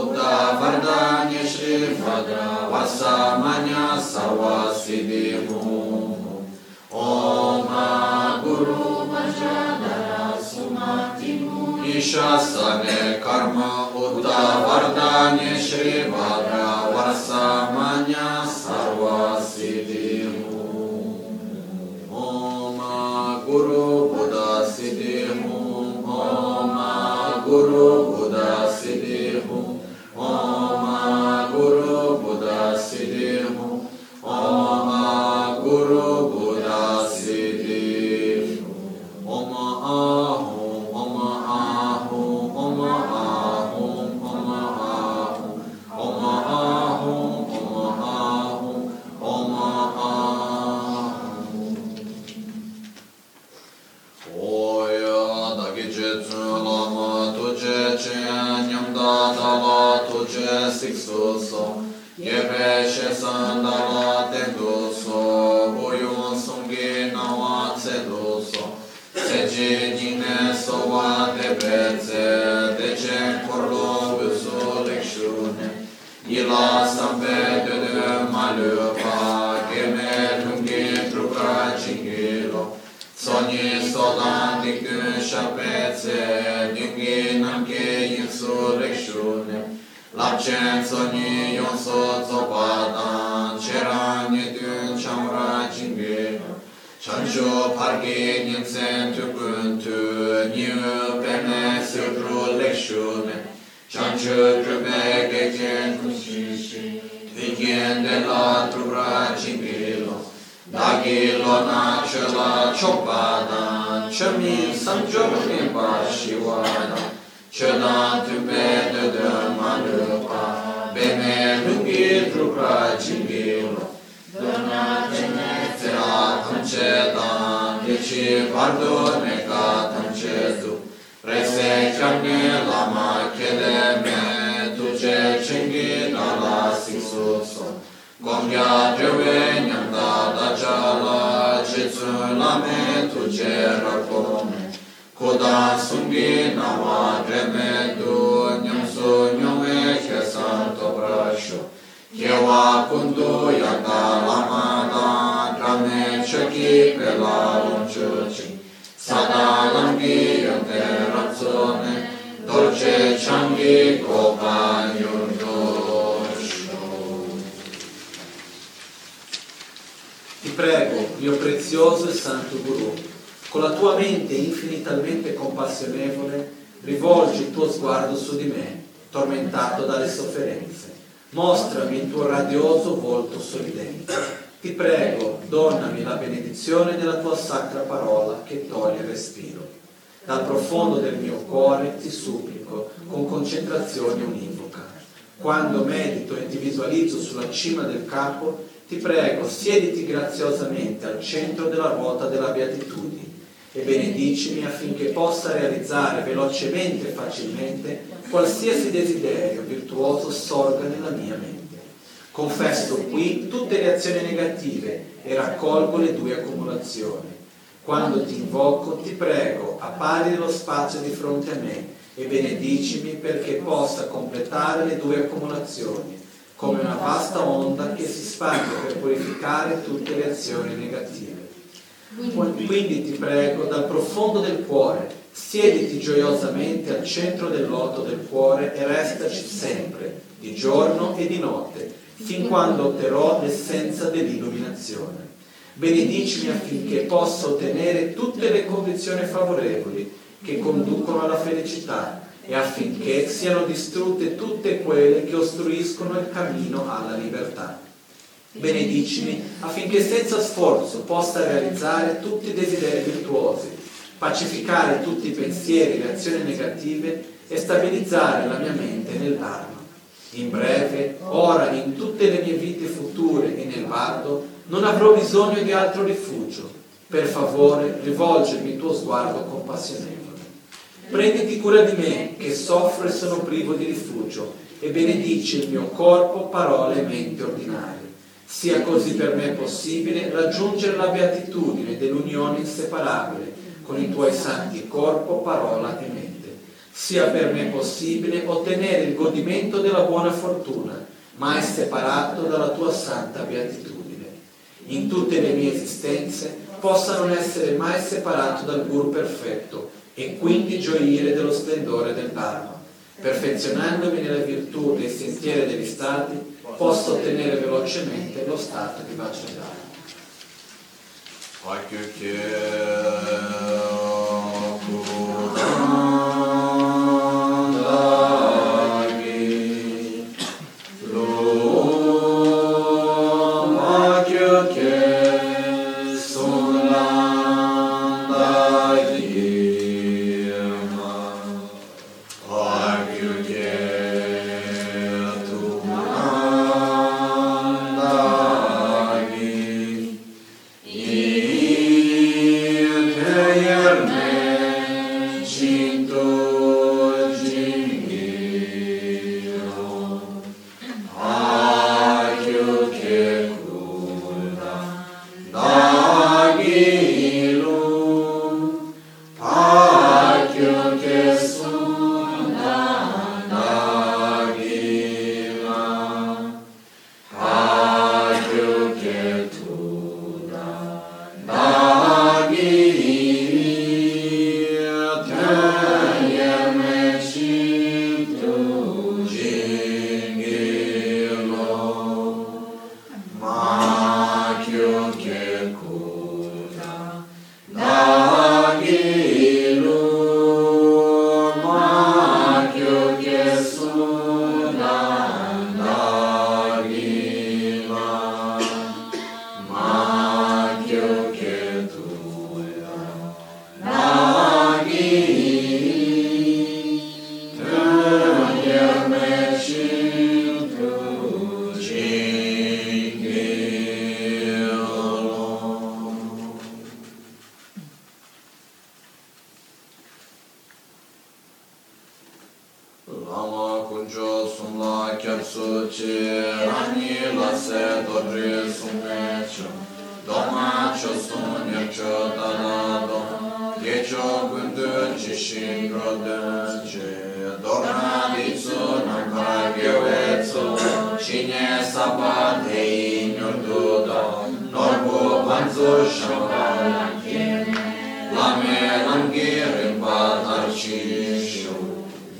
Utta Vardani Shri Bhadra Varsamanya Sarva Siddhi Om Guru Vajradhara Sumati Muni. Shasane Karma Uddha Vardanya Shri Bhadra Vasamanya Sarva Siddhi Om Guru Vajradhara Sumati Ishasane Karma Uddha Vardanya Shri Bhadra Vasamanya Sarva Siddhi Om Guru Buddha Siddhi Om Guru Buddha Siddhi Om Amen. Dagilo na cela chopada Chami sanjo mi pa shiwada Chena tu be de de manupa Beme lungi trubra cingilo Dona tene tera tamche dan Deci bardo neka tamche tu Prese changi lama kede me Tuce chingi nala siksu so Gomya drewe nyamda dajala ceala ce tsunami tu ceracum. Kuda sungina madre me du nyum sunyu veche santo brascio. kewa kundu yanda la mana drame ceki pe la lunchuci. Sada langi yante razzone dolce cianghi compagno.
Prego, mio prezioso e santo Guru, con la tua mente infinitamente compassionevole, rivolgi il tuo sguardo su di me, tormentato dalle sofferenze. Mostrami il tuo radioso volto sorridente. Ti prego, donnami la benedizione della tua sacra parola che toglie il respiro. Dal profondo del mio cuore ti supplico con concentrazione univoca. Quando medito e ti visualizzo sulla cima del capo, ti prego, siediti graziosamente al centro della ruota della beatitudine e benedicimi affinché possa realizzare velocemente e facilmente qualsiasi desiderio virtuoso sorga nella mia mente. Confesso qui tutte le azioni negative e raccolgo le due accumulazioni. Quando ti invoco, ti prego, appari nello spazio di fronte a me e benedicimi perché possa completare le due accumulazioni, come una vasta onda spande per purificare tutte le azioni negative. Quindi ti prego, dal profondo del cuore, siediti gioiosamente al centro del loto del cuore e restaci sempre, di giorno e di notte, fin quando otterrò l'essenza dell'illuminazione. Benedicimi affinché possa ottenere tutte le condizioni favorevoli che conducono alla felicità e affinché siano distrutte tutte quelle che ostruiscono il cammino alla libertà. Benedicimi affinché senza sforzo possa realizzare tutti i desideri virtuosi, pacificare tutti i pensieri e le azioni negative e stabilizzare la mia mente nel Dharma. In breve, ora in tutte le mie vite future e nel bardo, non avrò bisogno di altro rifugio. Per favore, rivolgimi il tuo sguardo compassionevole. Prenditi cura di me, che soffro e sono privo di rifugio, e benedici il mio corpo, parole e mente ordinarie. Sia così per me possibile raggiungere la beatitudine dell'unione inseparabile con i tuoi santi corpo, parola e mente. Sia per me possibile ottenere il godimento della buona fortuna, mai separato dalla tua santa beatitudine. In tutte le mie esistenze possa non essere mai separato dal Guru perfetto e quindi gioire dello splendore del Dharma. Perfezionandomi nella virtù dei sentieri degli stati, posso ottenere velocemente lo stato di
Mucho sum la kyab su chi Rani la se dobri sum me cho Doma cho sum yak cho
dana dom Ye cho gundu chi shin gro dun chi Dorna di tsu nam i nyur du do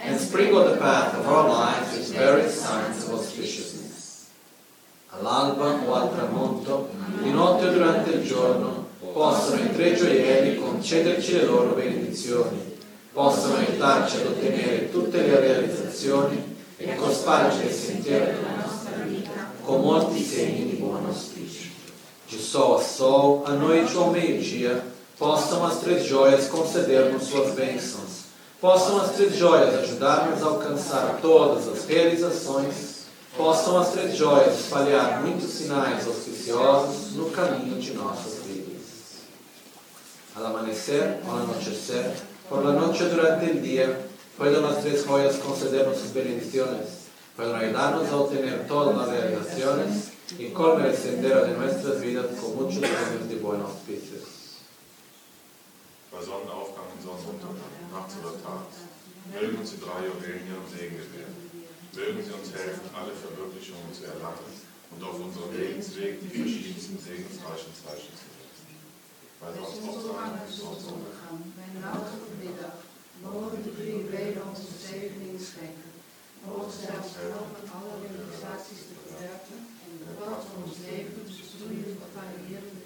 and sprinkle the path of our lives with various signs of auspiciousness. All'alba o al tramonto, di notte o durante il giorno, possono i tre gioielli concederci le loro benedizioni, possono aiutarci ad ottenere tutte le realizzazioni e cospargere il sentiero della nostra vita com molti segni di buon auspício. De sol a ou ao meio-dia, possam as três joias conceder-nos suas bênçãos. Possam as três joias ajudar-nos a alcançar todas as realizações. Possam as três joias espalhar muitos sinais auspiciosos no caminho de nossas vidas. Al amanecer o al anochecer, por la noche durante el día, pueden las tres joyas concedernos sus bendiciones pueden ayudarnos a obtener todas las realizaciones y colmar el sendero de nuestras vidas con muchos premios de buenos auspicios.
bei Sonnenaufgang und Sonnenuntergang, oder tags. Mögen uns die drei Juwelen ihren Segen gewähren. Mögen sie uns helfen, alle Verwirklichungen zu erlangen und auf unserem Lebensweg die verschiedensten segensreichen Zeichen zu setzen. Bei Sonnenaufgang und Sonnenuntergang.
Bij een nauwelijke middag mogen de drie juwelen ons de zegeningen schenken. Mogen zij ons helpen alle realisaties te verwerken en de pad van ons leven te besturen van voorzien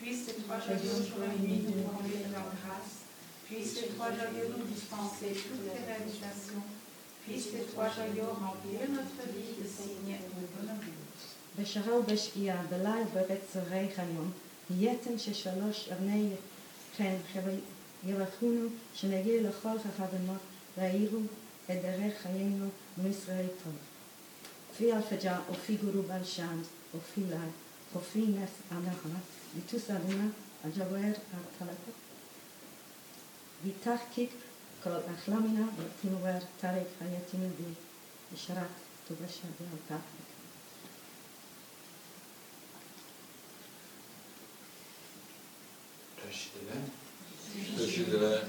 Puisse ces trois joyaux jour et nuit nous remplir de leur grâce. Puisse ces trois joyaux nous dispenser toutes les réalisations. Puisse ces trois joyaux remplir notre vie de signes et de bonheur.
בשעה ובשקיעה, בליל ובצהרי היום, יתן ששלוש אבני כן ירחונו, שנגיע לכל החבנות, ויראו את דרך חיינו ומישראל טוב. פי אלפג'ה ופי גורו בלשן, ופי לי, ופי נס itusanena ajaboer artalako bitarkik kol ahlamina batinuwer tarek hayatini bi isharat tubasha bi altakik Teşekkürler.
Teşekkürler.